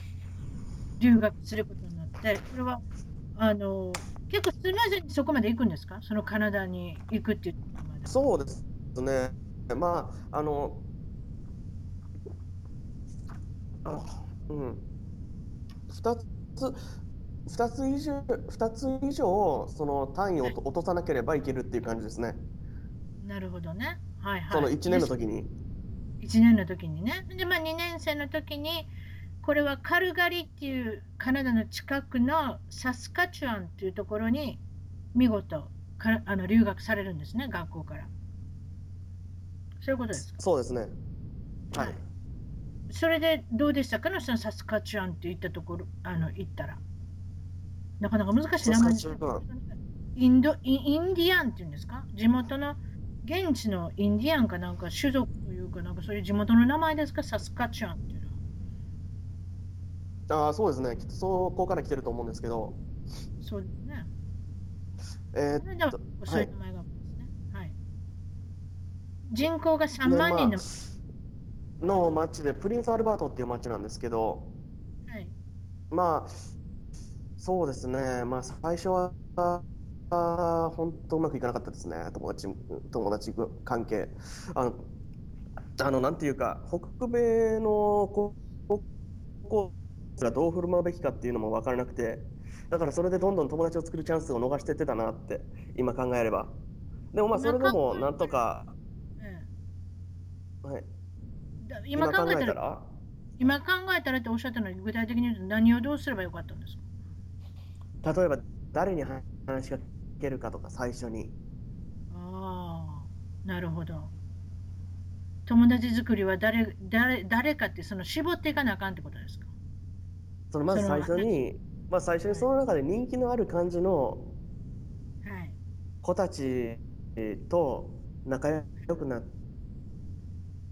Speaker 1: 留学することになって、これはあの結構スムーズにそこまで行くんですか？そのカナダに行くっていうところまで。
Speaker 2: そうですね。まあ、あの、あうん。二つ、二つ以上、二つ以上、その単位を落とさなければいけるっていう感じですね。
Speaker 1: なるほどね。はいはい。
Speaker 2: その1年の時に。
Speaker 1: 1年の時にね。で、まあ、2年生の時に、これはカルガリーっていうカナダの近くのサスカチュアンっていうところに見事かあの留学されるんですね、学校から。そういうことですか？
Speaker 2: そうですね。はい。
Speaker 1: それでどうでしたか？のそのサスカチュアンって言ったところ、あの行ったら。なかなか難しい名前ですインドイインディアンっていうんですか？地元の現地のインディアンかなんか種族というかなんかそういう地元の名前ですか？サスカチュアンっていうのは。
Speaker 2: ああ、そうですね。きっとそこから来てると思うんですけど、
Speaker 1: そうですね。
Speaker 2: えーっと、
Speaker 1: そういう名前があるんですね。はい。人口が3
Speaker 2: で
Speaker 1: 万人の、
Speaker 2: まあの町で、プリンスアルバートっていう町なんですけど、
Speaker 1: はい。
Speaker 2: まあ、そうですね。まあ、最初は、本当うまくいかなかったですね。友達、友達関係。あの、あの、なんていうか、北米の高校がどう振る舞うべきかっていうのも分からなくて、だからそれでどんどん友達を作るチャンスを逃してってたなって、今考えれば。でもまあ、それでもなんとか、
Speaker 1: え
Speaker 2: はい、
Speaker 1: 今考えたら、
Speaker 2: ら、
Speaker 1: 今考えたらっておっしゃったのに具体的に言うと何をどうすればよかったんですか？
Speaker 2: 例えば誰に話しかけるかとか、最初に。
Speaker 1: ああ、なるほど。友達作りは誰誰誰かってその絞っていかなあかんってことですか？
Speaker 2: そのまず最初に、まあ、最初にその中で人気のある感じの
Speaker 1: はい。
Speaker 2: 子たちと仲良くなっ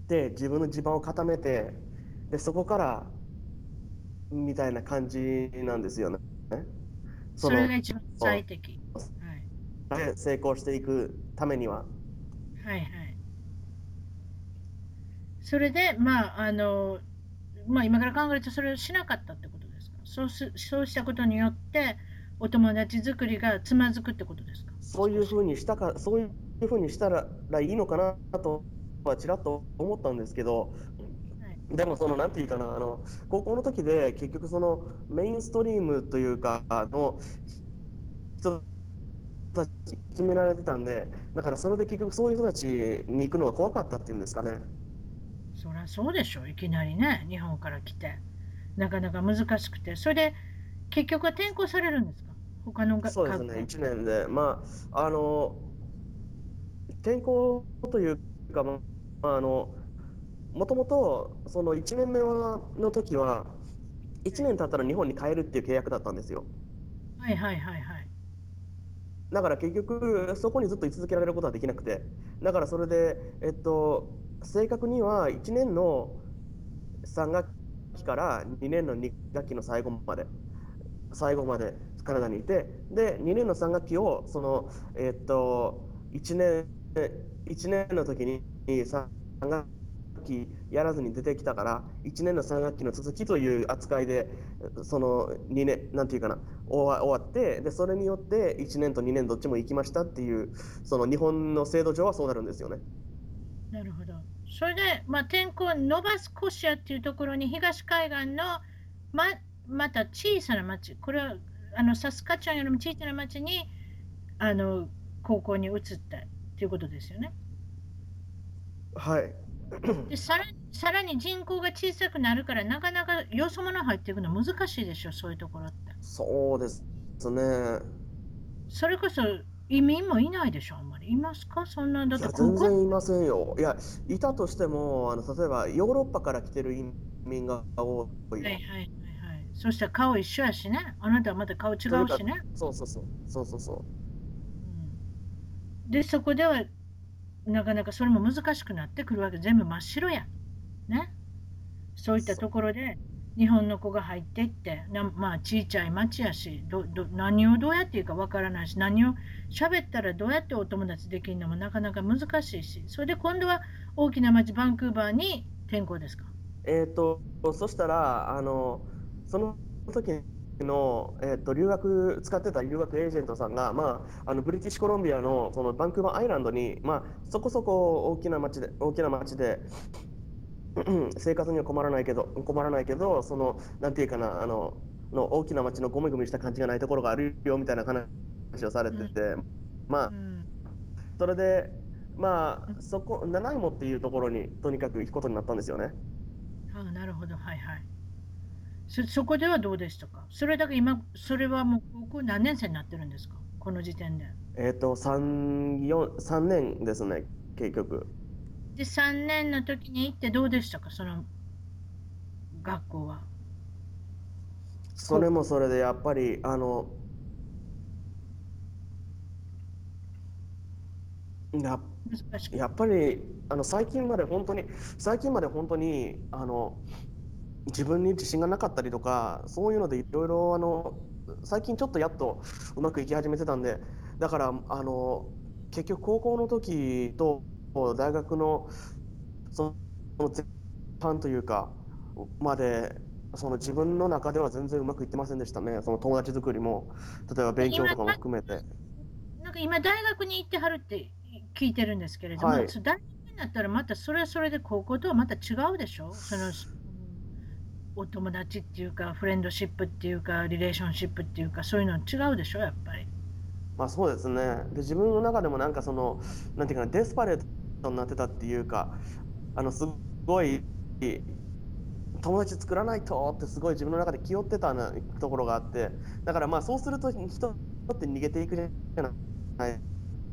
Speaker 2: て自分の地盤を固めてでそこからみたいな感じなんですよね。そ
Speaker 1: れが一番最適。はい。
Speaker 2: 成功していくためには。
Speaker 1: はいはい。それで、まあ、あの、まあ、今から考えるとそれをしなかったってことですか？そうすそうしたことによって、お友達作りがつまずくってことですか？
Speaker 2: そういうふうにしたか、そういうふうにしたらいいのかなとはちらっと思ったんですけど、
Speaker 1: はい
Speaker 2: でもそのなんていうかなあの高校の時で結局そのメインストリームというかあの人たち決められてたんでだからそれで結局そういう人たちに行くのが怖かったっていうんですかね。
Speaker 1: そりゃそうでしょ。いきなりね、日本から来て。なかなか難しくて。それで、結局は転校されるんですか？他のが
Speaker 2: そうですね。
Speaker 1: 学校。
Speaker 2: 1年で。まああの転校というかまああのもともとその1年目はの時は1年経ったら日本に帰るっていう契約だったんですよ。
Speaker 1: はいはいはいはい。
Speaker 2: だから結局そこにずっと居続けられることはできなくて。だからそれでえっと正確には1年の3学期から2年の2学期の最後まで最後までカナダにいて。で2年の3学期をそのえっと1年1年の時に3学期やらずに出てきたから1年の3学期の続きという扱いでその2年なんていうかな。終わってでそれによって1年と2年どっちも行きましたっていうその日本の制度上はそうなるんですよね。
Speaker 1: なるほど。それで、まあ、天候ノバスコシアっていうところに東海岸のままた小さな町、これはあのサスカチャンよりも小さな町にあの高校に移ったっていうことですよね。
Speaker 2: はい
Speaker 1: でさらさらに人口が小さくなるからなかなかよそ者入っていくの難しいでしょ、そういうところって。
Speaker 2: そうですね。
Speaker 1: それこそ移民もいないでしょ、あんまり。いますか？そんなんだ
Speaker 2: いや
Speaker 1: って高校
Speaker 2: 全然いませんよ。いや、いたとしても、あの例えばヨーロッパから来てる移民が多い。
Speaker 1: はいはいはいはい。そしたら顔一緒やしね。あなたはまた顔違うしね。
Speaker 2: そうそうそう。そうそうそう。
Speaker 1: で、そこではなかなかそれも難しくなってくるわけ。全部真っ白や。ね。そういったところで日本の子が入ってって、まあ小さい町やしどど、何をどうやっていいかわからないし、何を喋ったらどうやってお友達できるのもなかなか難しいし、それで今度は大きな町バンクーバーに転校ですか？
Speaker 2: えっ、と、そしたら、あの、その時の、えっと留学使ってた留学エージェントさんが、まあ、あのブリティッシュコロンビアのそのバンクーバーアイランドに、まあ、そこそこ大きな町で大きな町で生活には困らないけど困らないけどそのなんていうかなあのの大きな町のゴミゴミした感じがないところがあるよみたいな話をされてて、まあ
Speaker 1: うん
Speaker 2: それでまあそこ七芋っていうところにとにかく行くことになったんですよね。
Speaker 1: ああなるほど、はいはい。そそこではどうでしたか？それだけ今、それはもう高校何年生になってるんですか？この時点で。
Speaker 2: えっ、と三四三年ですね結局。
Speaker 1: で、3年の時に行ってどうでしたか？その学校は。
Speaker 2: それもそれでやっぱりあのややっぱりあの最近まで本当に最近まで本当にあの自分に自信がなかったりとかそういうのでいろいろあの最近ちょっとやっとうまくいき始めてたんでだからあの結局高校の時と大学のその前半というかまでその自分の中では全然うまくいってませんでしたねその友達作りも例えば勉強とかも含めて。
Speaker 1: なんか今、大学に行ってはるって聞いてるんですけれども、
Speaker 2: はい
Speaker 1: 大学になったらまたそれはそれで高校とはまた違うでしょ？そのお友達っていうか、フレンドシップっていうか、リレーションシップっていうか、そういうの違うでしょ？やっぱり。
Speaker 2: まあそうですね。で自分の中でもなんかそのなんていうかなデスパレートになってたっていうかあのすごい友達作らないとってすごい自分の中で気負ってたなところがあってだからまあそうすると人って逃げていくじゃないで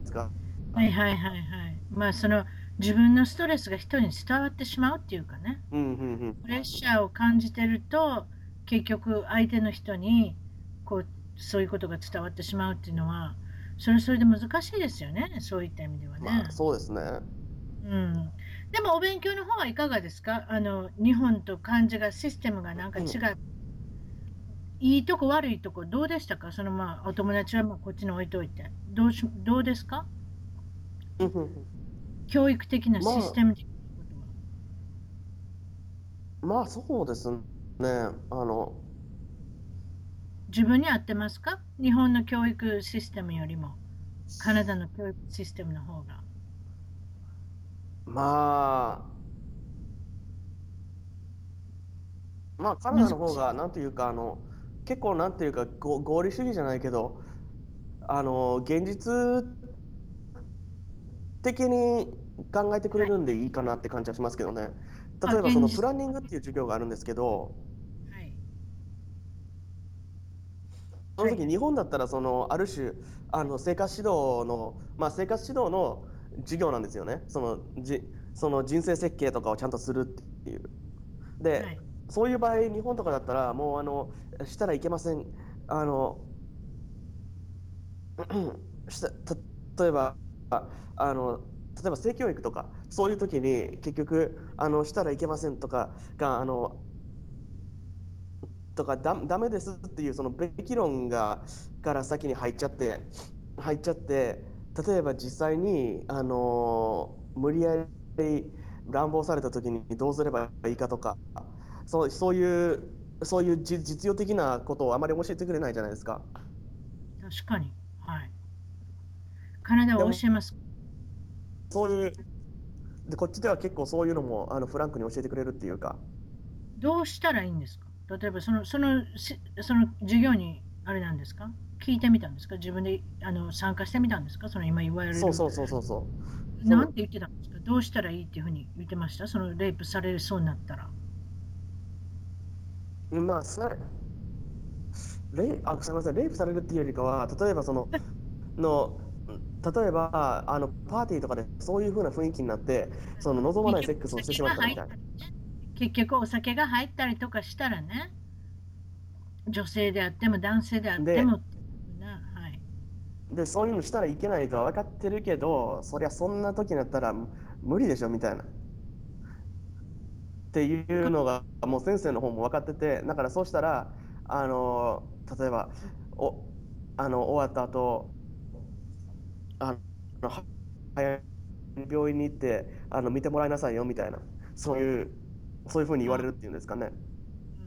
Speaker 2: すか。
Speaker 1: はいはいはいはい。まあその自分のストレスが人に伝わってしまうっていうかね
Speaker 2: うんうん
Speaker 1: プレッシャーを感じてると結局相手の人にこうそういうことが伝わってしまうっていうのはそれはそれで難しいですよねそういった意味では
Speaker 2: うん。
Speaker 1: ね。
Speaker 2: まあそうですね。
Speaker 1: うん、でもお勉強の方はいかがですか？あの日本と漢字がシステムがなんか違う、いいとこ悪いとこどうでしたか？そのまあお友達はまあこっちに置いといて。どうしどうですか？
Speaker 2: うん。うんうん
Speaker 1: 教育的なシステム的なことは、
Speaker 2: まあそうですね。あの、
Speaker 1: 自分に合ってますか？日本の教育システムよりも。カナダの教育システムの方が。
Speaker 2: まあ、まあカナダの方がなんていうかあの結構なんていうかご合理主義じゃないけどあの現実的に考えてくれるんでいいかなって感じはしますけどね。
Speaker 1: あ
Speaker 2: 例えばそのプランニングっていう授業があるんですけど、
Speaker 1: はい、
Speaker 2: その時日本だったらそのある種あの生活指導のまあ生活指導の授業なんですよね。そのじその人生設計とかをちゃんとするっていう。で、
Speaker 1: はい、
Speaker 2: そういう場合日本とかだったらもうあのしたらいけません。あの したた例えばああの例えば性教育とかそういう時に結局あのしたらいけませんとかがあのとかだダメですっていうそのべき論がから先に入っちゃって入っちゃって例えば実際にあの無理やり乱暴された時にどうすればいいかとかそうそういうそういうじ実用的なことをあまり教えてくれないじゃないですか。
Speaker 1: 確かに。はい。カナダは教えます。
Speaker 2: そういうでこっちでは結構そういうのもあのフランクに教えてくれるっていうか。
Speaker 1: どうしたらいいんですか？例えばそのそのしその授業にあれなんですか？聞いてみたんですか？自分であの参加してみたんですか？その今言われる。
Speaker 2: そうそうそうそうそう。
Speaker 1: なんて言ってたんですか？どうしたらいいっていうふうに言ってました？そのレイプされそうになったら。
Speaker 2: まあ、それレイあすみません、レイプされるっていうよりかは、例えばその、の例えばあのパーティーとかでそういう風な雰囲気になって、その望まないセックスをしてしまったみたいな。
Speaker 1: 結局お酒が入ったりとかしたらね、女性であっても男性であっても。
Speaker 2: で、そういうのしたらいけないとは分かってるけど、そりゃそんな時になったら無理でしょみたいな。っていうのがもう先生の方も分かってて、だからそうしたら、あの例えばおあの終わった後あのは早病院に行ってあの見てもらいなさいよみたいな、そういうそういうふうに言われるっていうんですかね。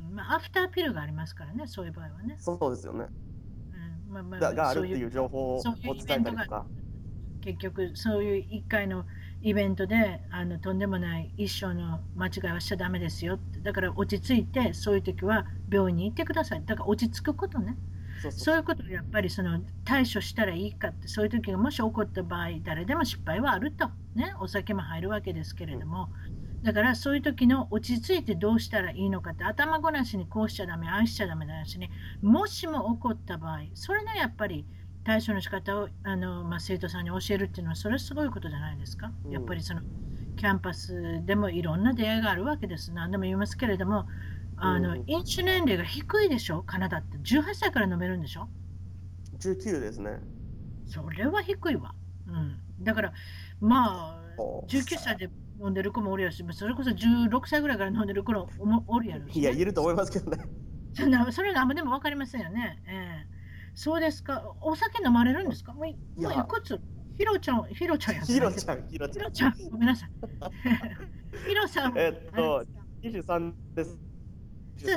Speaker 1: うんまあ、アフターピルがありますからね、そういう場合はね。
Speaker 2: そうですよね。
Speaker 1: うんまあまあ
Speaker 2: ががあるっていう情報を伝えたりとか。
Speaker 1: 結局そういう一回のイベントであのとんでもない一生の間違いはしちゃダメですよ。だから落ち着いてそういう時は病院に行ってください。だから落ち着くことね。
Speaker 2: そう
Speaker 1: いうことをやっぱりその対処したらいいかってそういう時がもし起こった場合誰でも失敗はあると。ね。お酒も入るわけですけれどもだからそういう時の落ち着いてどうしたらいいのかって頭ごなしにこうしちゃダメああしちゃダメだしにもしも起こった場合それのやっぱり対処の仕方をあの、まあ、生徒さんに教えるっていうのはそれはすごいことじゃないですか。
Speaker 2: うん
Speaker 1: やっぱりそのキャンパスでもいろんな出会いがあるわけです。何でも言いますけれどもあの、
Speaker 2: うん
Speaker 1: 飲酒年齢が低いでしょ？カナダって18歳から飲めるんでしょ
Speaker 2: ？19ですね。
Speaker 1: それは低いわ。うん、だからまあ
Speaker 2: お
Speaker 1: 19歳で飲んでる子もおるやしそれこそ16歳ぐらいから飲んでる子もおるやろしね、
Speaker 2: いや、いると思いますけどね。
Speaker 1: そんなそれがあんまでも分かりませんよね。ええそうですか。お酒飲まれるんですか？もうい
Speaker 2: いや
Speaker 1: もういくつ？ヒロちゃん、ヒロちゃんや
Speaker 2: ヒロちゃん、ヒロちゃん。
Speaker 1: ヒロちゃん、ごめんなさい。ヒロさん、
Speaker 2: えっと
Speaker 1: あれですか
Speaker 2: 23です。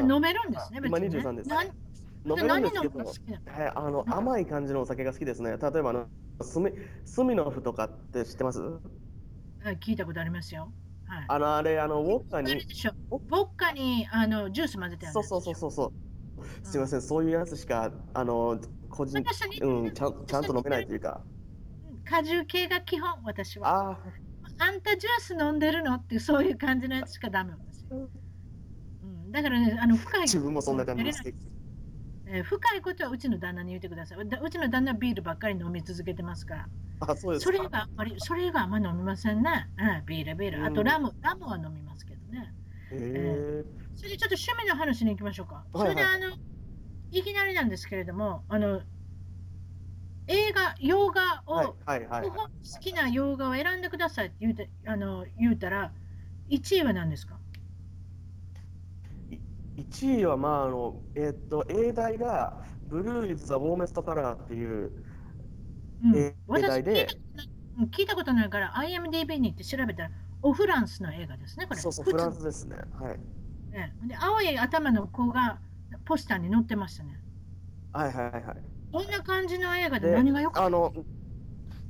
Speaker 1: 飲めるんですね、
Speaker 2: 今
Speaker 1: 別に、ね。
Speaker 2: 23です
Speaker 1: 何
Speaker 2: 飲めるん
Speaker 1: 何
Speaker 2: ですけどはい、あの甘い感じのお酒が好きですね。例えばあのスミスミノフとかって知ってます？
Speaker 1: はい聞いたことありますよ。はい。
Speaker 2: あのあれあのウォッカに
Speaker 1: あれでしょボッカにあのジュース混ぜてある
Speaker 2: そうそうそうそうそう。すみません、そういうやつしかあの個人うんちゃんちゃんと飲めないというか。
Speaker 1: 果汁系が基本、私は。
Speaker 2: ああ
Speaker 1: あんたジュース飲んでるの？ってそういう感じのやつしかダメ私。うん、だからね、あの深い。
Speaker 2: 自分もそんな感じです。
Speaker 1: えー深いことはうちの旦那に言ってください。だうちの旦那はビールばっかり飲み続けてますから。
Speaker 2: あ、そうです
Speaker 1: それ
Speaker 2: か。
Speaker 1: があんまり、それがあんまり飲みませんね。うん、ビール、ビール。あと
Speaker 2: うん
Speaker 1: ラム、ラムは飲みますけどね。
Speaker 2: へ
Speaker 1: それでちょっと趣味の話に行きましょうか。そ
Speaker 2: はいはい
Speaker 1: れで、あの、いきなりなんですけれども、あの、映画、洋画を、
Speaker 2: ーはいはいはい。
Speaker 1: 好きな洋画を選んでくださいって言うてあの言うたら、1位は何ですか？
Speaker 2: 1位は、まあ、あの、えーっと、英題が、ブルーイズ・ザ・ウォーメスト・カラーっていう、
Speaker 1: うん
Speaker 2: え
Speaker 1: 私
Speaker 2: 映画で
Speaker 1: 聞いた聞いたことないから、IMDB に行って調べたら、オフランスの映画ですね、これ。
Speaker 2: そうそう、フランスですね。はい。
Speaker 1: ねで青い頭の子がポスターに載ってましたね。
Speaker 2: はいはいはいはい。
Speaker 1: どんな感じの映画で
Speaker 2: で
Speaker 1: 何が良かっ
Speaker 2: あの、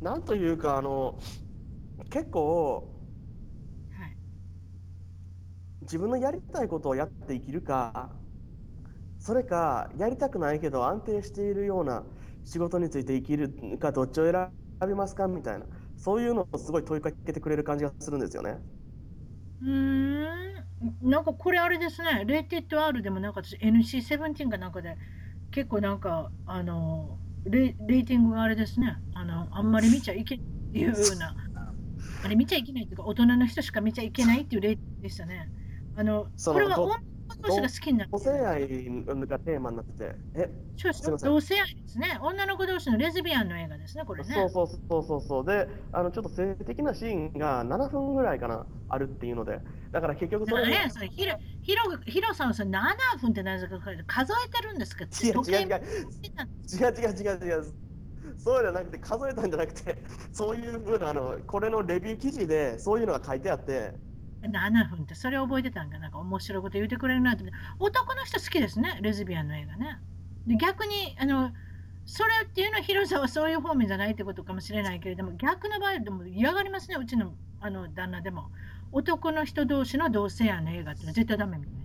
Speaker 2: なんというか、あの、結構、自分のやりたいことをやって生きるか、それか、やりたくないけど安定しているような仕事について生きるか、どっちを選びますかみたいな、そういうのをすごい問いかけてくれる感じがするんですよね。
Speaker 1: うーん、なんかこれあれですね、レーティッド R でもなんか私 NC17 かなんかで結構なんかあのレレーティングがあれですね、あのあんまり見ちゃいけないっていうような、あれ見ちゃいけないっていうか大人の人しか見ちゃいけないっていうレーティングでしたね。あの
Speaker 2: そ
Speaker 1: これは女の子が好きになる。
Speaker 2: 同性愛がテーマになってて、え、
Speaker 1: そう
Speaker 2: すいません。
Speaker 1: 同性愛ですね。女の子同士のレズビアンの映画ですね、これね。
Speaker 2: そうそうそうそうそう。で、あのちょっと性的なシーンが7分ぐらいかな、あるっていうので、だから結局それ
Speaker 1: 何やそれヒロヒロヒロさんはそれ7分って何ですか数えてるんですか
Speaker 2: 違う
Speaker 1: 時計
Speaker 2: 違う違う違う違う違う違う。そうじゃなくて数えたんじゃなくてそういうふうなあのこれのレビュー記事でそういうのが書いてあって
Speaker 1: 7分ってそれ覚えてたんか？なんか面白いこと言うてくれるなって。男の人好きですねレズビアンの映画ね。で逆にあのそれっていうのは広さはそういう方面じゃないってことかもしれないけれども逆の場合でも嫌がりますねうちのあの旦那でも。男の人同士の同性愛の映画っていうのは絶対ダメみたいな。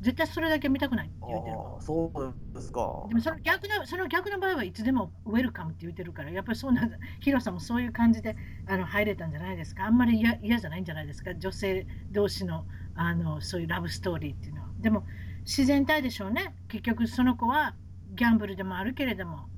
Speaker 1: 絶対それだけ見たくないって
Speaker 2: あ
Speaker 1: 言ってる
Speaker 2: あそうですか。
Speaker 1: でもその逆のその逆の場合はいつでもウェルカムって言ってるからやっぱりそうなんだ ヒロさんもそういう感じであの入れたんじゃないですか。あんまり嫌嫌じゃないんじゃないですか。女性同士のあのそういうラブストーリーっていうのは。でも自然体でしょうね。結局その子はギャンブルでもあるけれども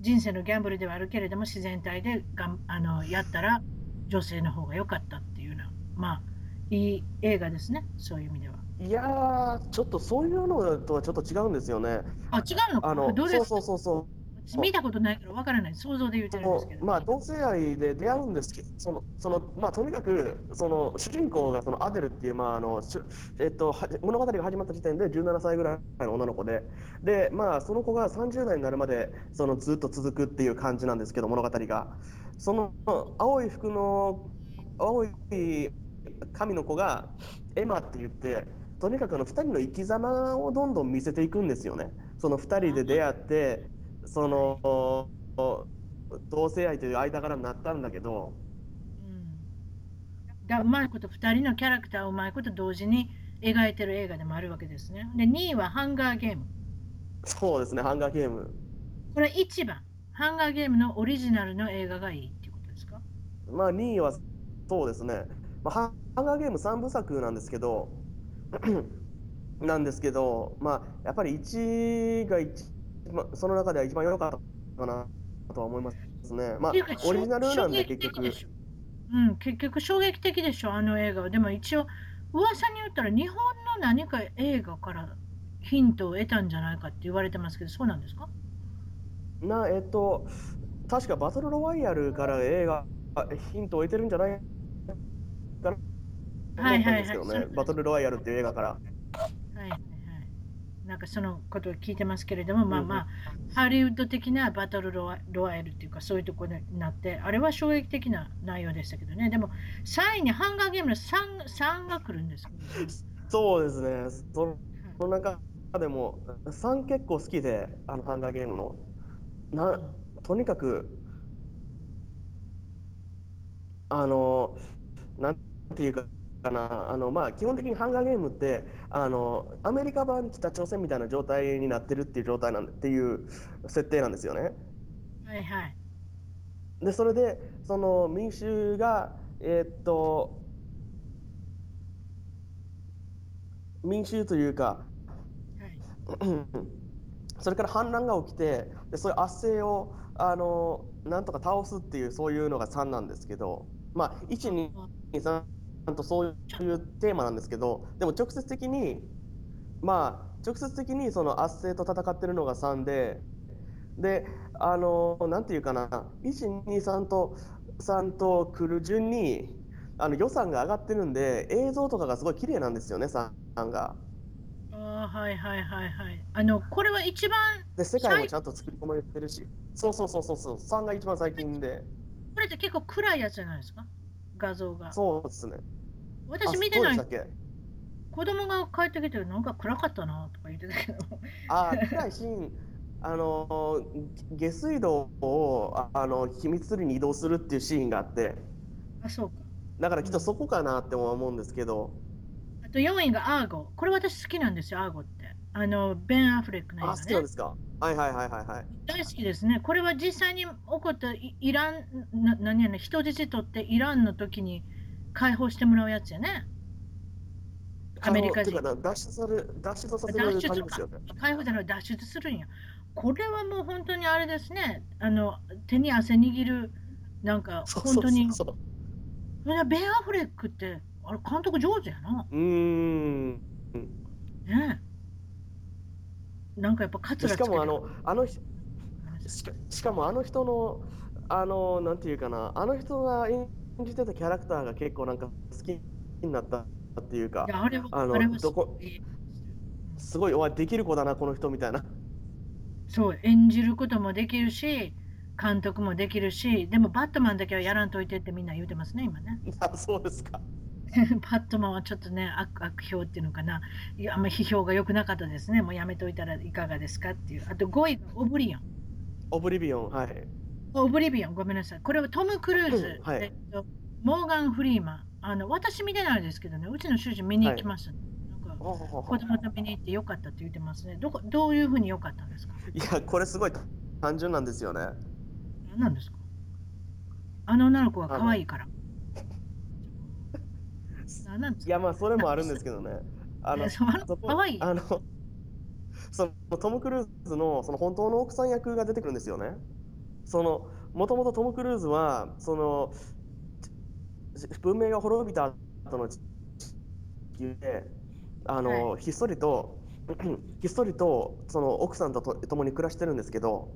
Speaker 1: 人生のギャンブルではあるけれども自然体でがんあのやったら女性の方が良かったっていうのはまあいい映画ですね。そういう意味ではい
Speaker 2: やーちょっとそういうのとはちょっと違うんですよね。
Speaker 1: あ違うのか。
Speaker 2: あの
Speaker 1: どうです？
Speaker 2: そうそうそうそう。
Speaker 1: 私見たことないからわからない。想像で言ってるんですけど、
Speaker 2: まあ同性愛で出会うんですけど、そのそのまあとにかくその主人公がそのアデルっていうまああのしゅえっとは物語が始まった時点で17歳ぐらいの女の子で、でまあその子が30代になるまでそのずっと続くっていう感じなんですけど物語が、その青い服の青い髪の子がエマって言って。とにかくあの2人の生き様をどんどん見せていくんですよね。その2人で出会ってその同性愛という間柄になったんだけど、
Speaker 1: うん、だうまいこと2人のキャラクターをうまいこと同時に描いてる映画でもあるわけですね。で2位はハンガーゲーム。
Speaker 2: そうですね、ハンガーゲーム。
Speaker 1: これ1番、ハンガーゲームのオリジナルの映画がいいっていうことですか？
Speaker 2: まあ2位はそうですね、まあ、ハンガーゲーム3部作なんですけど、なんですけど、まあやっぱり1が一まあ、その中では一番良かったかなとは思いますね。まあオリジナルなんで結局。
Speaker 1: うん、結局衝撃的でしょ、あの映画は。でも一応、噂に言ったら日本の何か映画からヒントを得たんじゃないかって言われてますけど、そうなんですか？
Speaker 2: なえっと確かバトルロワイヤルから映画あヒントを得てるんじゃないかなと思ったんですけど
Speaker 1: はいはいはい。
Speaker 2: ね、バトルロワイヤルっていう映画から。
Speaker 1: はいはいはい。なんかそのことを聞いてますけれども、まあまあ、ハリウッド的なバトルロワロワイヤルっていうか、そういうところになって、あれは衝撃的な内容でしたけどね、でも3位にハンガーゲームの 3, 3が来るんですけど、
Speaker 2: そうですね、その中でも3結構好きで、あのハンガーゲームの。なとにかく、あの、なんていうかな、あのまあ、基本的にハンガーゲームってあの、アメリカ版北朝鮮みたいな状態になってるっていう状態なんっていう設定なんですよね。
Speaker 1: はいはい。
Speaker 2: で、それで、その民衆が、えーっと、民衆というか、
Speaker 1: はい、
Speaker 2: それから反乱が起きてでそういう圧政をあのなんとか倒すっていうそういうのが3なんですけどまあ123とそういうテーマなんですけどでも直接的にまあ直接的にその圧政と戦ってるのが3でであのなんていうかな123と3と来る順にあの予算が上がってるんで映像とかがすごい綺麗なんですよね3が。
Speaker 1: あーはいはいはいはい。あの、これは一番、
Speaker 2: で世界もちゃんと作り込まれてるしそうそうそうそうそう3が一番最近で
Speaker 1: これって結構暗いやつじゃないですか？画像が。
Speaker 2: そうですね。あ
Speaker 1: 私見てない子供が帰ってきて、なんか暗かったなとか言ってたけど。
Speaker 2: あー暗いシーンあの下水道をああの秘密裏に移動するっていうシーンがあって
Speaker 1: あ、そうか。
Speaker 2: だからきっとそこかなって思うんですけど、
Speaker 1: あと4位がアーゴ。これ私好きなんですよ、アーゴって。あの、ベン・アフレックの映画
Speaker 2: あ好きなん
Speaker 1: ね
Speaker 2: で。すか？はいはいはいはいはい
Speaker 1: 大好きですね。これは実際に起こったイイラン、な何やね、人質取ってイランの時に解放してもらうやつやね。アメリカ人
Speaker 2: 脱出され脱出させるね。
Speaker 1: 解放じゃない脱出するんや。これはもう本当にあれですね。あの手に汗握る、なんか
Speaker 2: そうそう
Speaker 1: 本当に。
Speaker 2: そうそう
Speaker 1: それベン・アフレックって、あれ監督上手やな。
Speaker 2: うーん
Speaker 1: ねえ。なんかやっぱカツ
Speaker 2: で
Speaker 1: ラつ
Speaker 2: しかもあのあの人しかしかもあの人のあのなんていうかなあの人が演じてたキャラクターが結構なんか好きになったっていうか
Speaker 1: あれは
Speaker 2: あのどこすごいおいできる子だなこの人みたいな。
Speaker 1: そう演じることもできるし監督もできるしでもバットマンだけはやらんといてってみんな言うてますね今ね。
Speaker 2: あそうですか
Speaker 1: バットマンはちょっとね悪悪評っていうのかな。あんま批評が良くなかったですね。もうやめといたらいかがですかっていう。あと5位がオブリオン。
Speaker 2: オブリビオンはい。
Speaker 1: オブリビオンごめんなさい。これはトム・クルーズ、
Speaker 2: うんはい。
Speaker 1: えっと、モーガン・フリーマン。あの私見てないですけどね。うちの主人見に行きました、ねなんか子供と見に行ってよかったって言ってますね。どこどういうふうによかったんですか？
Speaker 2: いやこれすごい単純なんですよね。
Speaker 1: 何なんですか？あの女の子は可愛いから。何なんですか？
Speaker 2: いやまあそれもあるんですけどね。あの
Speaker 1: えそい
Speaker 2: あの そのトム・クルーズのその本当の奥さん役が出てくるんですよね。そのもともとトム・クルーズはそのち文明が滅びた後の地球であの、ひっそりと ひっそりとその奥さんとと共に暮らしてるんですけど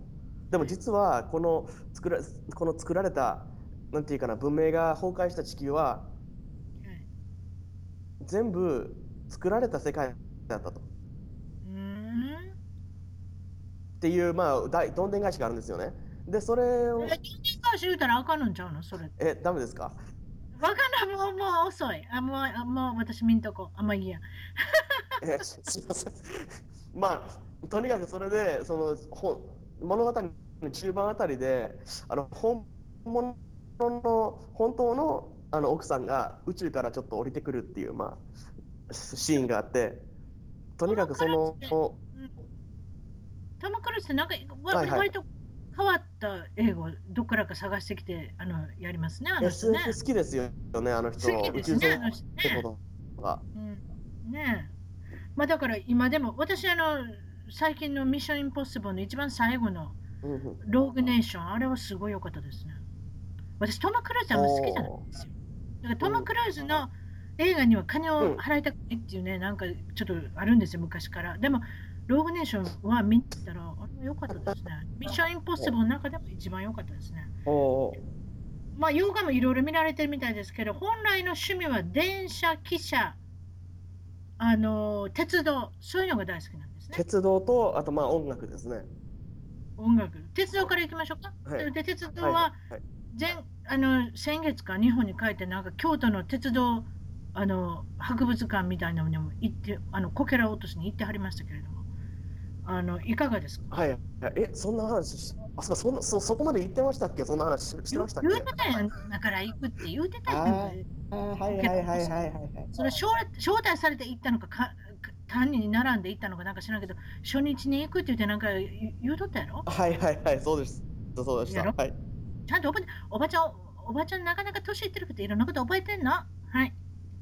Speaker 2: でも実はこの作らこの作られたなんていうかな文明が崩壊した地球は
Speaker 1: はい
Speaker 2: 全部作られた世界だったと。っていう、まあ、大どんでん返しがあるんですよね。で、それを
Speaker 1: え、、人間返し言うたらあかんのんちゃうの？それ。
Speaker 2: え、ダメですか？
Speaker 1: わかんない、もう、もう遅い。あ、もう、あもう私見んとこ。あ、まあいいや。
Speaker 2: え、すすいません。まあ、とにかくそれで、その、ほ物語の中盤あたりで、あの、本物の、本当の、あの、奥さんが宇宙からちょっと降りてくるっていう、まあ、シーンがあって、とにかくその、
Speaker 1: トム・クルーズってなんか、わ
Speaker 2: はいはい
Speaker 1: 割と変わった英語、どっからか探してきて、あの、やりますね、あの人ね。
Speaker 2: 好きですよね、あの人。
Speaker 1: 好きですね、あの人
Speaker 2: って
Speaker 1: ね。
Speaker 2: ことが。
Speaker 1: うん、ねえ。まあだから今でも、私あの、最近のミッション・インポッシブルの一番最後のローグネーション、あれはすごい良かったですね。私、トム・クルーズあんま好きじゃないんですよ。だからトム・クルーズの映画には金を払いたくないっていうね、なんかちょっとあるんですよ、昔から。でも、ローグネーションは見たら、あれは良かったですね。ミッション・インポッシブルの中でも一番良かったですね。まあ、洋画もいろいろ見られてるみたいですけど、本来の趣味は電車、汽車、あの鉄道、そういうのが大好きなんですね。
Speaker 2: 鉄道と、あとまあ音楽ですね。
Speaker 1: 音楽。鉄道から行きましょうか。
Speaker 2: はい
Speaker 1: で鉄道
Speaker 2: はい
Speaker 1: は
Speaker 2: はい
Speaker 1: 前あの先月か日本に帰ってなんか京都の鉄道あの博物館みたいなのにも行ってあのこけら落としに行ってはりましたけれどもあのいかがですか？
Speaker 2: はい。え、そんな話し、あ、そうそんなそそこまで言ってましたっけ？そんな話ししてましたっけ？
Speaker 1: 言うてたやんだから行くって言うてたやん
Speaker 2: はいはいはいはいはいはい。
Speaker 1: それ招待招待されて行ったのかかか単に並んで行ったのかなんか知らんけど初日に行くって言ってなんか言言うとったやろ
Speaker 2: はいはいはい、そうです。そうでした。はい。
Speaker 1: ちゃんとおばおばちゃんおばちゃんなかなか年いってるけどいろんなこと覚えてんの？はい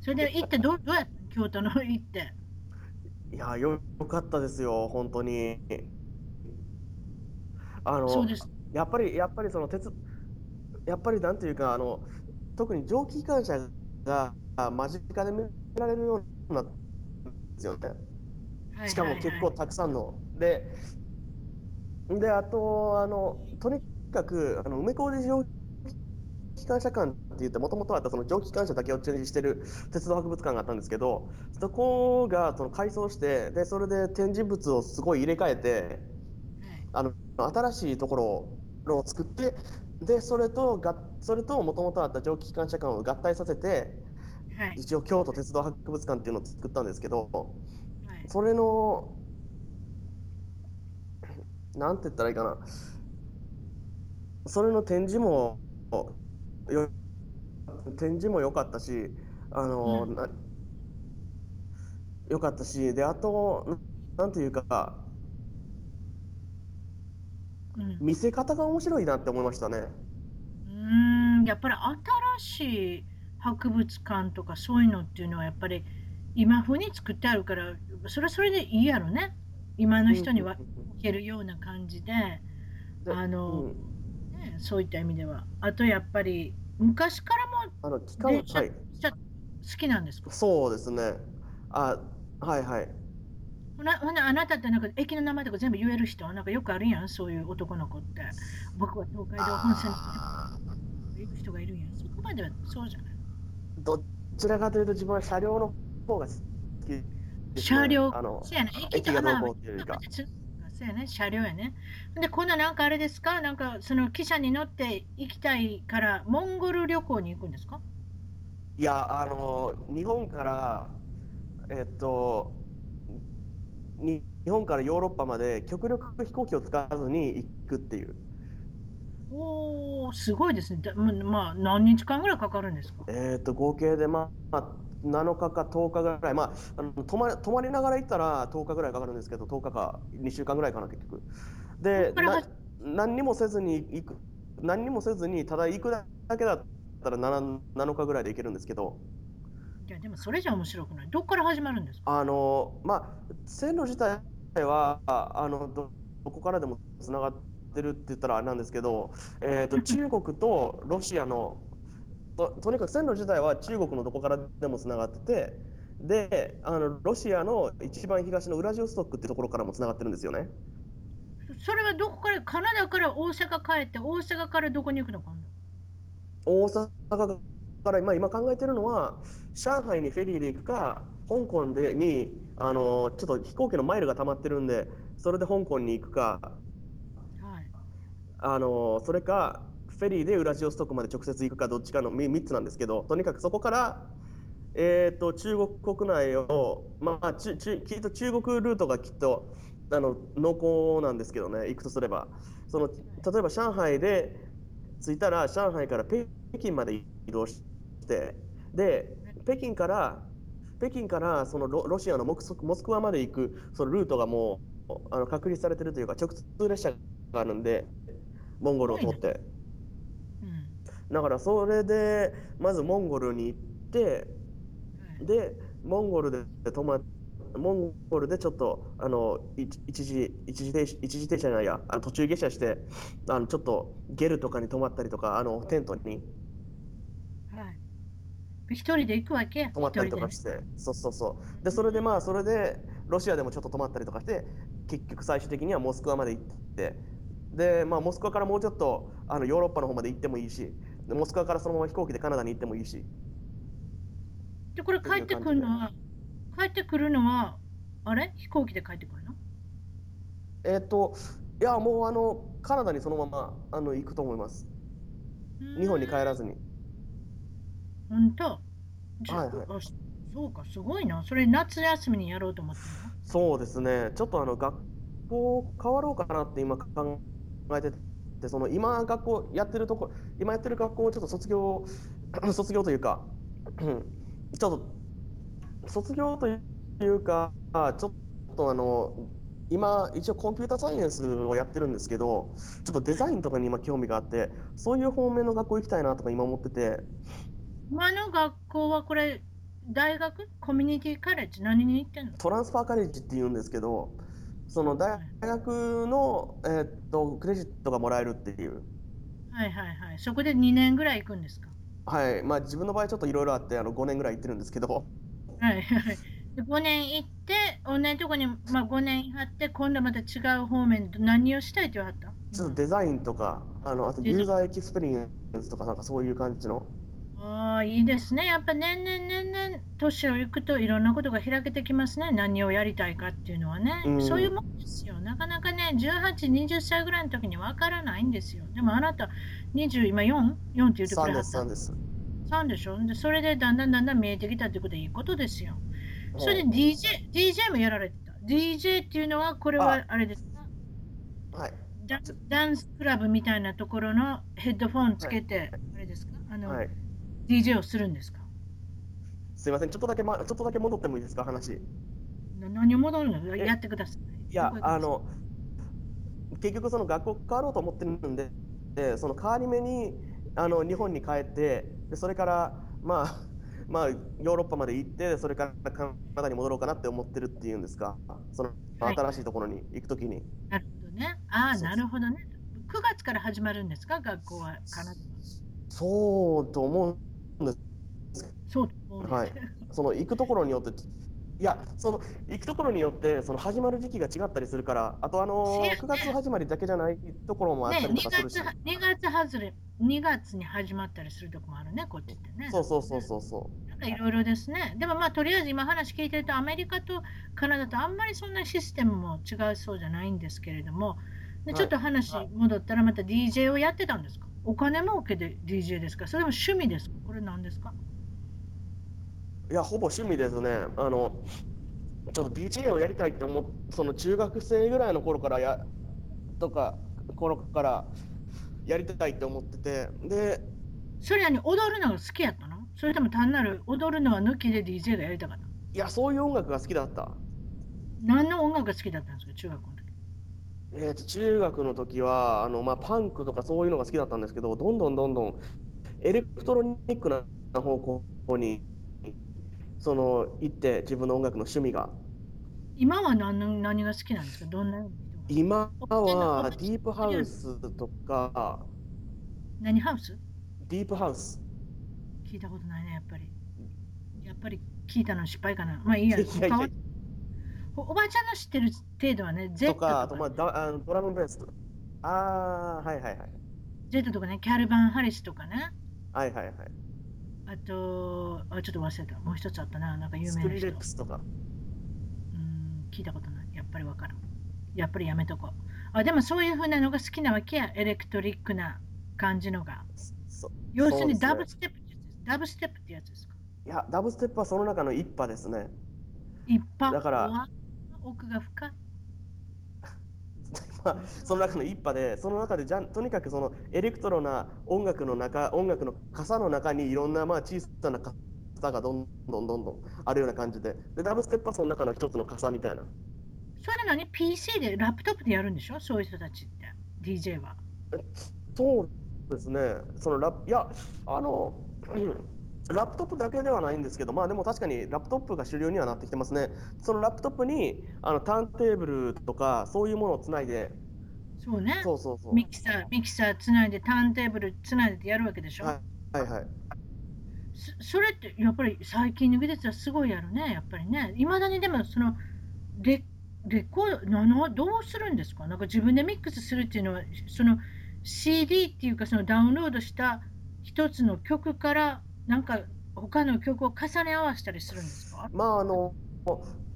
Speaker 1: それで行ってどうどうやった京都の行って？
Speaker 2: いや、よよかったですよ、本当に。あの
Speaker 1: そうです。
Speaker 2: やっぱり、やっぱりその鉄、やっぱりなんていうか、あの特に蒸気機関車があ間近で見られるようになったんですよね。
Speaker 1: はい
Speaker 2: しかも結構たくさんの。で、で、あと、あの、とにかく、あの梅小路蒸気機関車館って言って、もともとあったその蒸気機関車だけを展示してる鉄道博物館があったんですけど、そこがその改装して、で、それで展示物をすごい入れ替えて、
Speaker 1: はい。
Speaker 2: あの新しいところを作って、で、それとが、それともともとあった蒸気機関車館を合体させて、
Speaker 1: はい。
Speaker 2: 一応京都鉄道博物館っていうのを作ったんですけど、
Speaker 1: はい。
Speaker 2: それの、なんて言ったらいいかな、それの展示も、よ展示も良かったし、あの、
Speaker 1: うん。
Speaker 2: な良かったし、で、あと、なんていうか、
Speaker 1: うん。
Speaker 2: 見せ方が面白いなって思いましたね。
Speaker 1: うーんやっぱり新しい博物館とかそういうのっていうのはやっぱり今風に作ってあるからそれはそれでいいやろね。今の人には
Speaker 2: うん
Speaker 1: いけるような感じで、
Speaker 2: で
Speaker 1: あの
Speaker 2: うん
Speaker 1: ね、そういった意味では。あとやっぱり昔からも
Speaker 2: あの機関
Speaker 1: 電車
Speaker 2: はい、
Speaker 1: 好きなんですか？
Speaker 2: そうですね。あ、はいはい。
Speaker 1: ほなほなあなたってなんか駅の名前とか全部言える人？なんかよくあるやん？そういう男の子って。僕は東海道本線行く人がいるんやん。そこまではそうじゃない。
Speaker 2: ーどちらかというと自分は車両の方が好きね。
Speaker 1: 車両
Speaker 2: あの
Speaker 1: 駅
Speaker 2: 駅がどうこうっていうか。
Speaker 1: そうやね車両やね。で今度なんかあれですか？なんかその汽車に乗って行きたいからモンゴル旅行に行くんですか？
Speaker 2: いや、あの、日本から、えっと、に日本からヨーロッパまで極力飛行機を使わずに行くっていう。
Speaker 1: おおすごいですね。だままあ何日間ぐらいかかるんですか？
Speaker 2: えっと、合計で、まあ、7日か10日ぐらい、まあ、あの泊まり泊まりながら行ったら10日ぐらいかかるんですけど、10日か2週間ぐらいかな、結局。で、何にもせずに行く、何にもせずに、ただ行くだけだったら 7, 7日ぐらいで行けるんですけど、
Speaker 1: いやでもそれじゃ面白くない。どっから始まるんですか？
Speaker 2: あの、まあ、線路自体は、ああのど、どこからでもつながってるって言ったらあれなんですけど、えー、と中国とロシアのと、とにかく線路自体は中国のどこからでもつながってて、で、あのロシアの一番東のウラジオストックってところからもつながってるんですよね。
Speaker 1: それはどこからカナダから大阪帰って大阪からどこに行くのかな？
Speaker 2: 大阪から今今考えてるのは、上海にフェリーで行くか、香港でにあのちょっと飛行機のマイルが溜まってるんで、それで香港に行くか、
Speaker 1: はい。
Speaker 2: あのそれかフェリーでウラジオストクまで直接行くかどっちかの3つなんですけどとにかくそこから、えー、と中国国内を、まあ、ちちきっと中国ルートがきっとあの濃厚なんですけどね行くとすれば。その例えば上海で着いたら上海から北京まで移動してで北京から北京からそのロロシアのモスモスクワまで行くそのルートがもうあの確立されてるというか直通列車があるんでモンゴルを通って。だからそれでまずモンゴルに行って
Speaker 1: はい。
Speaker 2: でモンゴルで泊まモンゴルでちょっとあの一一時一時停止一時停車じゃないやあの途中下車してあのちょっとゲルとかに泊まったりとかあのテントに。
Speaker 1: はい。一人で行くわけ？
Speaker 2: 泊まったりとか
Speaker 1: 一
Speaker 2: してそうそうそう。でそれでまあそれでロシアでもちょっと泊まったりとかして結局最終的にはモスクワまで行って。でまあモスクワからもうちょっとあのヨーロッパの方まで行ってもいいしでモスクワからそのまま飛行機でカナダに行ってもいいし。
Speaker 1: で、これ帰ってくるのは、帰ってくるのは、あれ？飛行機で帰ってくるの？
Speaker 2: えっ、といやもうあのカナダにそのままあの行くと思います。日本に帰らずに。
Speaker 1: 本当？
Speaker 2: はいはい。
Speaker 1: あそうか、すごいな。それ夏休みにやろうと思ってる
Speaker 2: そうですね。ちょっとあの学校変わろうかなって今考えててその今学校やってるとこ今やってる学校をちょっと卒業 卒業というかうん ちょっと卒業というかちょっとあの今一応コンピューターサイエンスをやってるんですけどちょっとデザインとかに今興味があってそういう方面の学校行きたいなとか今思ってて。
Speaker 1: 今の学校はこれ、大学？コミュニティカレッジ？何に行ってんの？
Speaker 2: トランスファーカレッジって言うんですけどその大学の、えーっとクレジットがもらえるっていう。
Speaker 1: はいはいはい。そこで2年ぐらい行くんですか？
Speaker 2: はい、まあ自分の場合ちょっといろいろあってあの5年ぐらい行ってるんですけど、
Speaker 1: はいはい。で5年行って、同じとこに、まあ、5年行って、今度また違う方面で何をしたいって言わはった？
Speaker 2: ちょっとデザインとか、あのあと user experience とかなんかそういう感じの。
Speaker 1: ああ、いいですね。やっぱ年々年々年をいくといろんなことが開けてきますね。何をやりたいかっていうのはね。
Speaker 2: うん
Speaker 1: そういうもんですよ。なかなかね、18、20歳ぐらいの時にわからないんですよ。でもあなた、20、今 4?4 って言ってく
Speaker 2: 3
Speaker 1: れはった
Speaker 2: です、3。です。
Speaker 1: 3でしょで、それでだんだんだんだん見えてきたってことはいいことですよ。それで DJ、DJ もやられてた。DJ っていうのは、これはあれですか
Speaker 2: はい、
Speaker 1: ダダンスクラブみたいなところのヘッドフォンつけて、あれですかあの、
Speaker 2: はい。
Speaker 1: DJ をするんですか？
Speaker 2: すいません、ちょっとだけ、ま、ちょっとだけ戻ってもいいですか、話。
Speaker 1: な何を戻るの？
Speaker 2: え
Speaker 1: やってください。
Speaker 2: いやあの、結局その学校変わろうと思ってるんで、でその変わり目にあの日本に帰って、でそれから、まあ、まあ、ヨーロッパまで行って、それからカナダに戻ろうかなって思ってるっていうんですか、その
Speaker 1: はい
Speaker 2: 新しいところに行くときに。
Speaker 1: なるほどね。ああ、なるほどね。9月から始まるんですか？学校はカナダは。
Speaker 2: そうと思う。
Speaker 1: そう
Speaker 2: はい。その行くところによって、いや、その行くところによって、その始まる時期が違ったりするから、あとあの
Speaker 1: せやね。
Speaker 2: 9月始まりだけじゃないところもあった
Speaker 1: ね、2
Speaker 2: りとかするし、
Speaker 1: 月は、2月外れ、2月に始まったりするとこもあるね、こっちってね。
Speaker 2: そうそうそうそうそ
Speaker 1: なんかいろいろですね。でもまあとりあえず今話聞いてるとアメリカとカナダとあんまりそんなシステムも違うそうじゃないんですけれども、で
Speaker 2: はい。
Speaker 1: ちょっと話戻ったらまた DJ をやってたんですか？お金儲けで DJ ですか？それとも趣味ですか？これ何ですか？
Speaker 2: う。いや、ほぼ趣味ですね。あのちょっと DJ をやりたいって思っその中学生ぐらいの頃からや、とか、頃からやりたいって思ってて、で、
Speaker 1: それはね踊るのが好きやったの？それとも単なる踊るのは抜きで DJ がやりたかった
Speaker 2: いや、そういう音楽が好きだった。
Speaker 1: 何の音楽が好きだったんですか？中学校の時。
Speaker 2: えーと中学の時はあの、まあ、パンクとかそういうのが好きだったんですけど、どんどんどんどんエレクトロニックな方向にその行って、自分の音楽の趣味が。
Speaker 1: 今は何の何が好きなんですか？どんな
Speaker 2: 今はディープハウスとか、
Speaker 1: 何ハウス？
Speaker 2: ディープハウス。
Speaker 1: 聞いたことないね、やっぱり。やっぱり聞いたのは失敗かな。まあいいや。おおばあちゃんの知ってる程度はね、Z と
Speaker 2: とか、あ
Speaker 1: か
Speaker 2: と、まあ、だあのドラムベースとか。ああ、はいはいはい。
Speaker 1: Z とかね、キャルバン・ハリスとかね。
Speaker 2: はいはいはい。
Speaker 1: あと、あちょっと忘れた。もう一つあったな。なんか有
Speaker 2: ス
Speaker 1: 名な人。う
Speaker 2: クリレックスとか。
Speaker 1: ん、聞いたことない。やっぱりわからん。やっぱりやめとこう。あ、でもそういうふうなのが好きなわけや。エレクトリックな感じのが。
Speaker 2: そ
Speaker 1: 要するにダブステップってやつです。ダブステップってやつですか？
Speaker 2: いや、ダブステップはその中の一派ですね。
Speaker 1: 一般
Speaker 2: だから
Speaker 1: うわ？奥が深い？
Speaker 2: まあ、その中の一派で、その中でじゃんとにかくそのエレクトロな音楽の中、音楽の傘の中にいろんなまあ小さな傘がどんどんどんどんあるような感じで、でダブステップはその中の一つの傘みたいな。
Speaker 1: それなのに PC でラップトップでやるんでしょ？そういう人たちって。DJ は。
Speaker 2: そうですね、そのラップ、いや、あの、うんラップトップだけではないんですけど、まあでも確かにラップトップが主流にはなってきてますね。そのラップトップにあのターンテーブルとかそういうものをつないで、
Speaker 1: そうね。
Speaker 2: そうそうそう。
Speaker 1: ミキサー、ミキサーつないで、ターンテーブルつないでやるわけでしょ、
Speaker 2: はいはいはい。
Speaker 1: そそれってやっぱり最近の技術はすごいやるね、やっぱりね。いまだにでもそのレレコードなのどうするんですか？なんか自分でミックスするっていうのは、その CD っていうかそのダウンロードした一つの曲からなんか他の曲を重ね合わせたりするんですか？
Speaker 2: まああの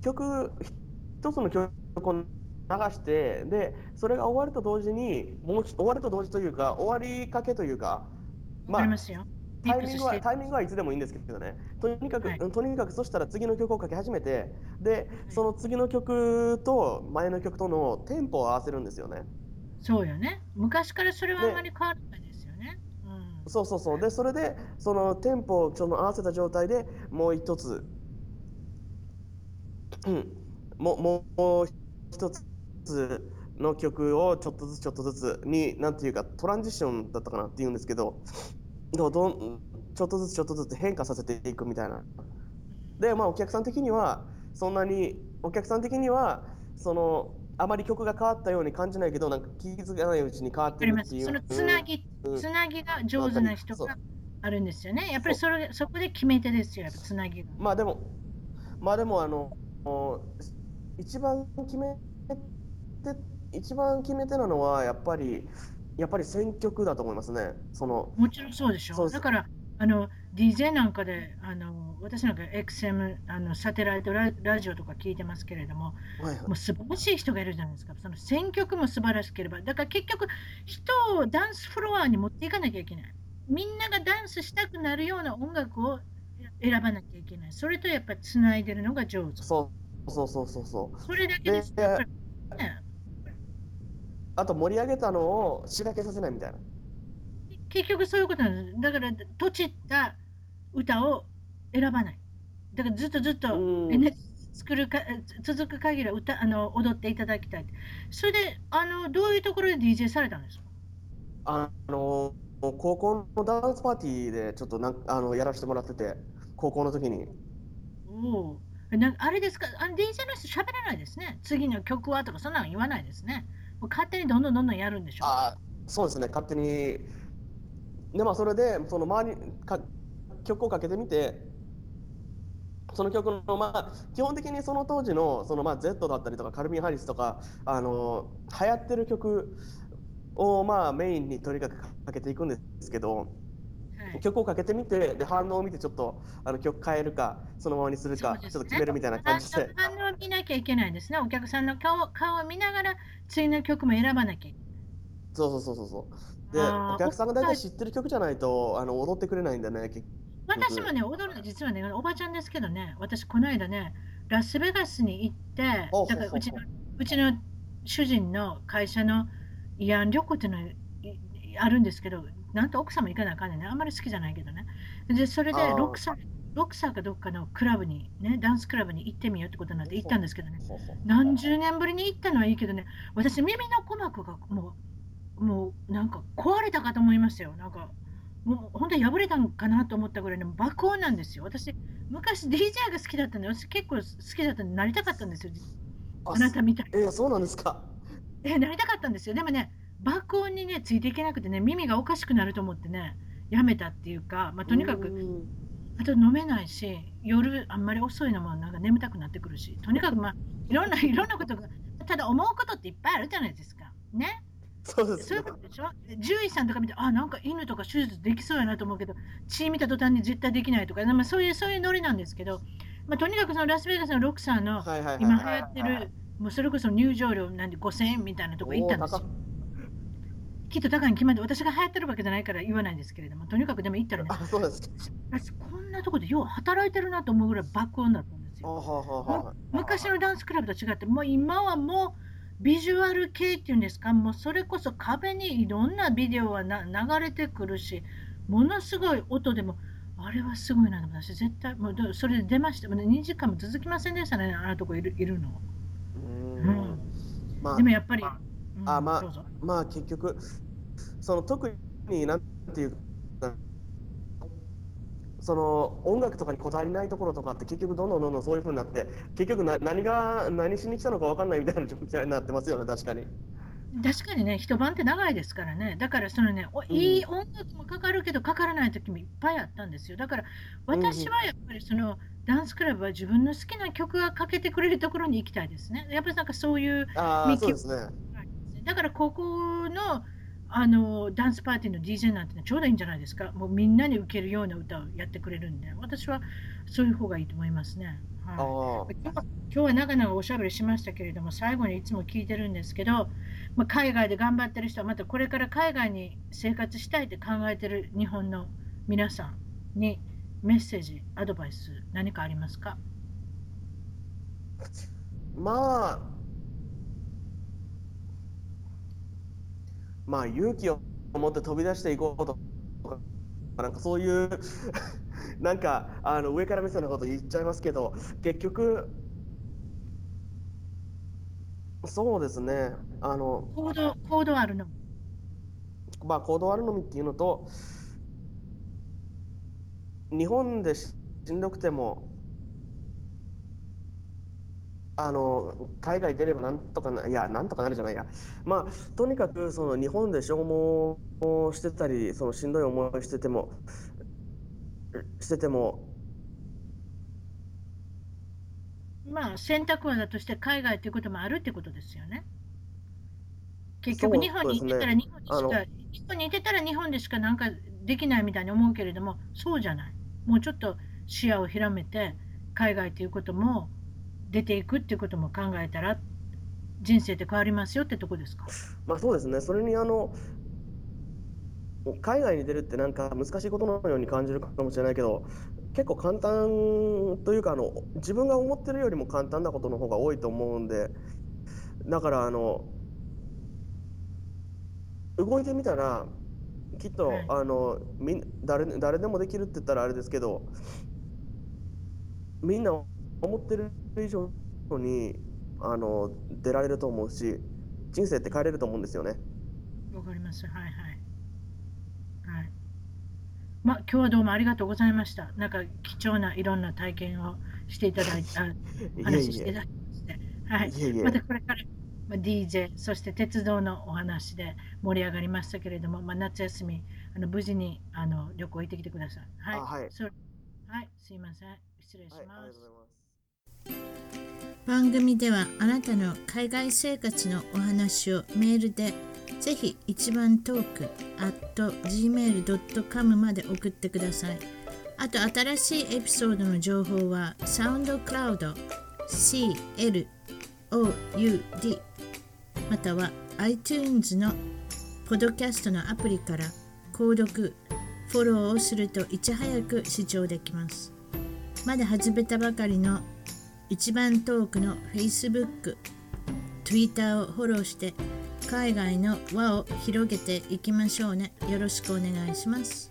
Speaker 2: 曲一つの曲を流してでそれが終わると同時にもう一終わると同時というか終わりかけというか
Speaker 1: わ
Speaker 2: まあタイミングは。タイミングはいつでもいいんですけどねとにかく、
Speaker 1: はい
Speaker 2: とにかくそしたら次の曲をかけ始めてで
Speaker 1: い
Speaker 2: その次の曲と前の曲とのテンポを合わせるんですよね
Speaker 1: そうよね。昔からそれはあまり変わらない
Speaker 2: そうそうそう。でそれでそのテンポをその合わせた状態でもう一つうん。もうもう一つの曲をちょっとずつちょっとずつになんていうかトランジションだったかなっていうんですけどどどんちょっとずつちょっとずつ変化させていくみたいな。でまあお客さん的にはそんなにお客さん的にはそのあまり曲が変わったように感じないけど、なんか気づかないうちに変わってるっていう。
Speaker 1: そのつなぎ、
Speaker 2: うん
Speaker 1: つなぎが上手な人があるんですよね。やっぱりそれそこで決め手ですよ、やっぱつなぎが。
Speaker 2: まあでも、まあでもあの、お一番決めて、一番決め手なのはやっぱり、やっぱり選曲だと思いますね。その、
Speaker 1: もちろんそうでしょ。
Speaker 2: そう
Speaker 1: だから、あの DJ なんかで、あの私なんか XM あのサテライトララジオとか聞いてますけれども、
Speaker 2: はいはい
Speaker 1: もう素晴らしい人がいるじゃないですか。その選曲も素晴らしければ、だから結局、人をダンスフロアに持っていかなきゃいけない。みんながダンスしたくなるような音楽を選ばなきゃいけない。それとやっぱりつないでるのが上手。
Speaker 2: そうそうそうそうそう。
Speaker 1: それだけです。
Speaker 2: で
Speaker 1: やっぱりね
Speaker 2: あと盛り上げたのをしらけさせないみたいな。
Speaker 1: 結局そういうことなんです。だから、とちった歌を選ばない。だからずっとずっと、
Speaker 2: うん
Speaker 1: ね、作るか続く限りは歌あの踊っていただきたい。それであの、どういうところで DJ されたんですか？
Speaker 2: あの、高校のダンスパーティーでちょっとなんあのやらせてもらってて、高校の時に。
Speaker 1: おおなあれですか？あの DJ の人喋らないですね。次の曲はとかそんなの言わないですね。もう勝手にどんどんどんどんやるんでしょう。
Speaker 2: あそうですね、勝手に。で、まあ、それで、その周りか、曲をかけてみて、その曲の、まあ、基本的にその当時の、そのまあ、Z だったりとか、カルビン・ハリスとか、あの、流行ってる曲を、まあ、メインにとにかくかけていくんですけど、
Speaker 1: はい
Speaker 2: 曲をかけてみて、で、反応を見て、ちょっと、あの、曲変えるか、そのままにするか、ちょっと決めるみたいな感じで。
Speaker 1: 反応を見なきゃいけないですね。お客さんの顔顔を見ながら次の曲も選ばなきゃ。
Speaker 2: そうそうそうそうそう。で、お客さんが大体知ってる曲じゃないと、あの、踊ってくれないんだね、結
Speaker 1: 私もね、踊るの実はね、おばちゃんですけどね、私、この間ね、ラスベガスに行って
Speaker 2: ほう
Speaker 1: だからうちのう。ちの主人の会社の慰安旅行っていうのあるんですけど、なんと奥様行かなあかんねんね、あんまり好きじゃないけどね。で、それで
Speaker 2: あー。
Speaker 1: 6歳、6歳かどっかのクラブに、ね、ダンスクラブに行ってみようってことになって行ったんですけどね、
Speaker 2: ほうほう。
Speaker 1: 何十年ぶりに行ったのはいいけどね、私、耳の鼓膜がもう、もうなんか壊れたかと思いましたよ。なんかもう本当に破れたのかなと思ったぐらいの爆音なんですよ。私、昔 DJ が好きだったんで、私結構好きだったんで、なりたかったんですよ。あなたみたいに。
Speaker 2: えー、そうなんですか？
Speaker 1: え、なりたかったんですよ。でもね、爆音にね、ついていけなくてね、耳がおかしくなると思ってね、やめたっていうか、まあ、とにかく、
Speaker 2: うん
Speaker 1: あと飲めないし、夜あんまり遅いのもなんか眠たくなってくるし、とにかくまあ、いろんな、いろんなことが、ただ思うことっていっぱいあるじゃないですか。ね？
Speaker 2: そうですね
Speaker 1: そういう。ことでしょ獣医さんとか見て、あ、なんか犬とか手術できそうやなと思うけど、血見た途端に絶対できないとか、まあ、そういう、そういうノリなんですけど、まあ、とにかくそのラスベガスのロクさんの今流行ってる、もうそれこそ入場料なんで5000円みたいなとこ行ったんですよ。きっと高いに決まって、私が流行ってるわけじゃないから言わないんですけれども、とにかくでも行ったらね、
Speaker 2: 高あ、そうです。
Speaker 1: 私こんなとこでよう働いてるなと思うぐらい爆音だったんですよ。昔のダンスクラブと違って、もう今はもうビジュアル系っていうんですか、もうそれこそ壁にいろんなビデオがな流れてくるし、ものすごい音でも、あれはすごいな私絶対、もうでそれで出ました、もうね2時間も続きませんでしたね、あのとこいるいるの。
Speaker 2: う
Speaker 1: うん。ん。
Speaker 2: まあ
Speaker 1: でもやっぱり、うん
Speaker 2: あまあまあ結局その特になんていうかその音楽とかにこだわりないところとかって結局どんどんどんどんそういう風になって結局な何が何しに来たのか分かんないみたいな状況になってますよね確かに。
Speaker 1: 確かにね、一晩って長いですからね、だからそのね、おいい音楽もかかるけど、かからない時もいっぱいあったんですよ。だから私はやっぱりそのダンスクラブは自分の好きな曲がかけてくれるところに行きたいですね。やっぱりなんかそういう、
Speaker 2: あそうですね。
Speaker 1: だからここのあのダンスパーティーの DJ なんてのはちょうどいいんじゃないですか？もうみんなに受けるような歌をやってくれるんで、私はそういう方がいいと思いますね。はい
Speaker 2: ああ
Speaker 1: 今日は今日は長々おしゃべりしましたけれども最後にいつも聞いてるんですけど、まあ、海外で頑張ってる人はまたこれから海外に生活したいって考えてる日本の皆さんにメッセージアドバイス何かありますか？
Speaker 2: まあまあ勇気を持って飛び出していこうとかなんかそういう なんかあの上から目線のこと言っちゃいますけど結局そうですね。あの
Speaker 1: 行動行動あるの。
Speaker 2: まあ行動あるのみっていうのと日本でししんどくてもあの海外出ればなんとかな、いや、なんとかなるじゃないや、まあ、とにかくその日本で消耗してたり、そのしんどい思いしてても、してても、
Speaker 1: まあ選択肢だとして海外ということもあるってことですよね。結局日本にいてたら日本にしか、日本にいてたら日本でしかなんかできないみたいに思うけれども、そうじゃない。もうちょっと視野を広めて、海外ということも出ていくっていうことも考えたら人生って変わりますよってとこですか？
Speaker 2: まあそうですね。それにあの海外に出るってなんか難しいことのように感じるかもしれないけど結構簡単というかあの自分が思ってるよりも簡単なことの方が多いと思うんでだからあの動いてみたらきっと、はい、あのみ誰誰でもできるって言ったらあれですけどみんな思ってる以上にあの出られると思うし人生って変えれると思うんですよね。
Speaker 1: わかります。はいはい。はい。まあ今日はどうもありがとうございました。なんか貴重ないろんな体験をしていただいた話していただきまして、はい。いえいえまたこれから。まあ、DJ そして鉄道のお話で盛り上がりましたけれども、まあ、夏休みあの無事にあの旅行行ってきてください。はい、はい、はい、すいません失礼します。はい番組ではあなたの海外生活のお話をメールでぜひ一番トーク at gmail.com まで送ってください。あと新しいエピソードの情報はサウンドクラウド CLOUD または iTunes のポドキャストのアプリから購読、フォローをするといち早く視聴できます。まだ始めたばかりの一番トークの Facebook、Twitter をフォローして海外の輪を広げていきましょうね。よろしくお願いします。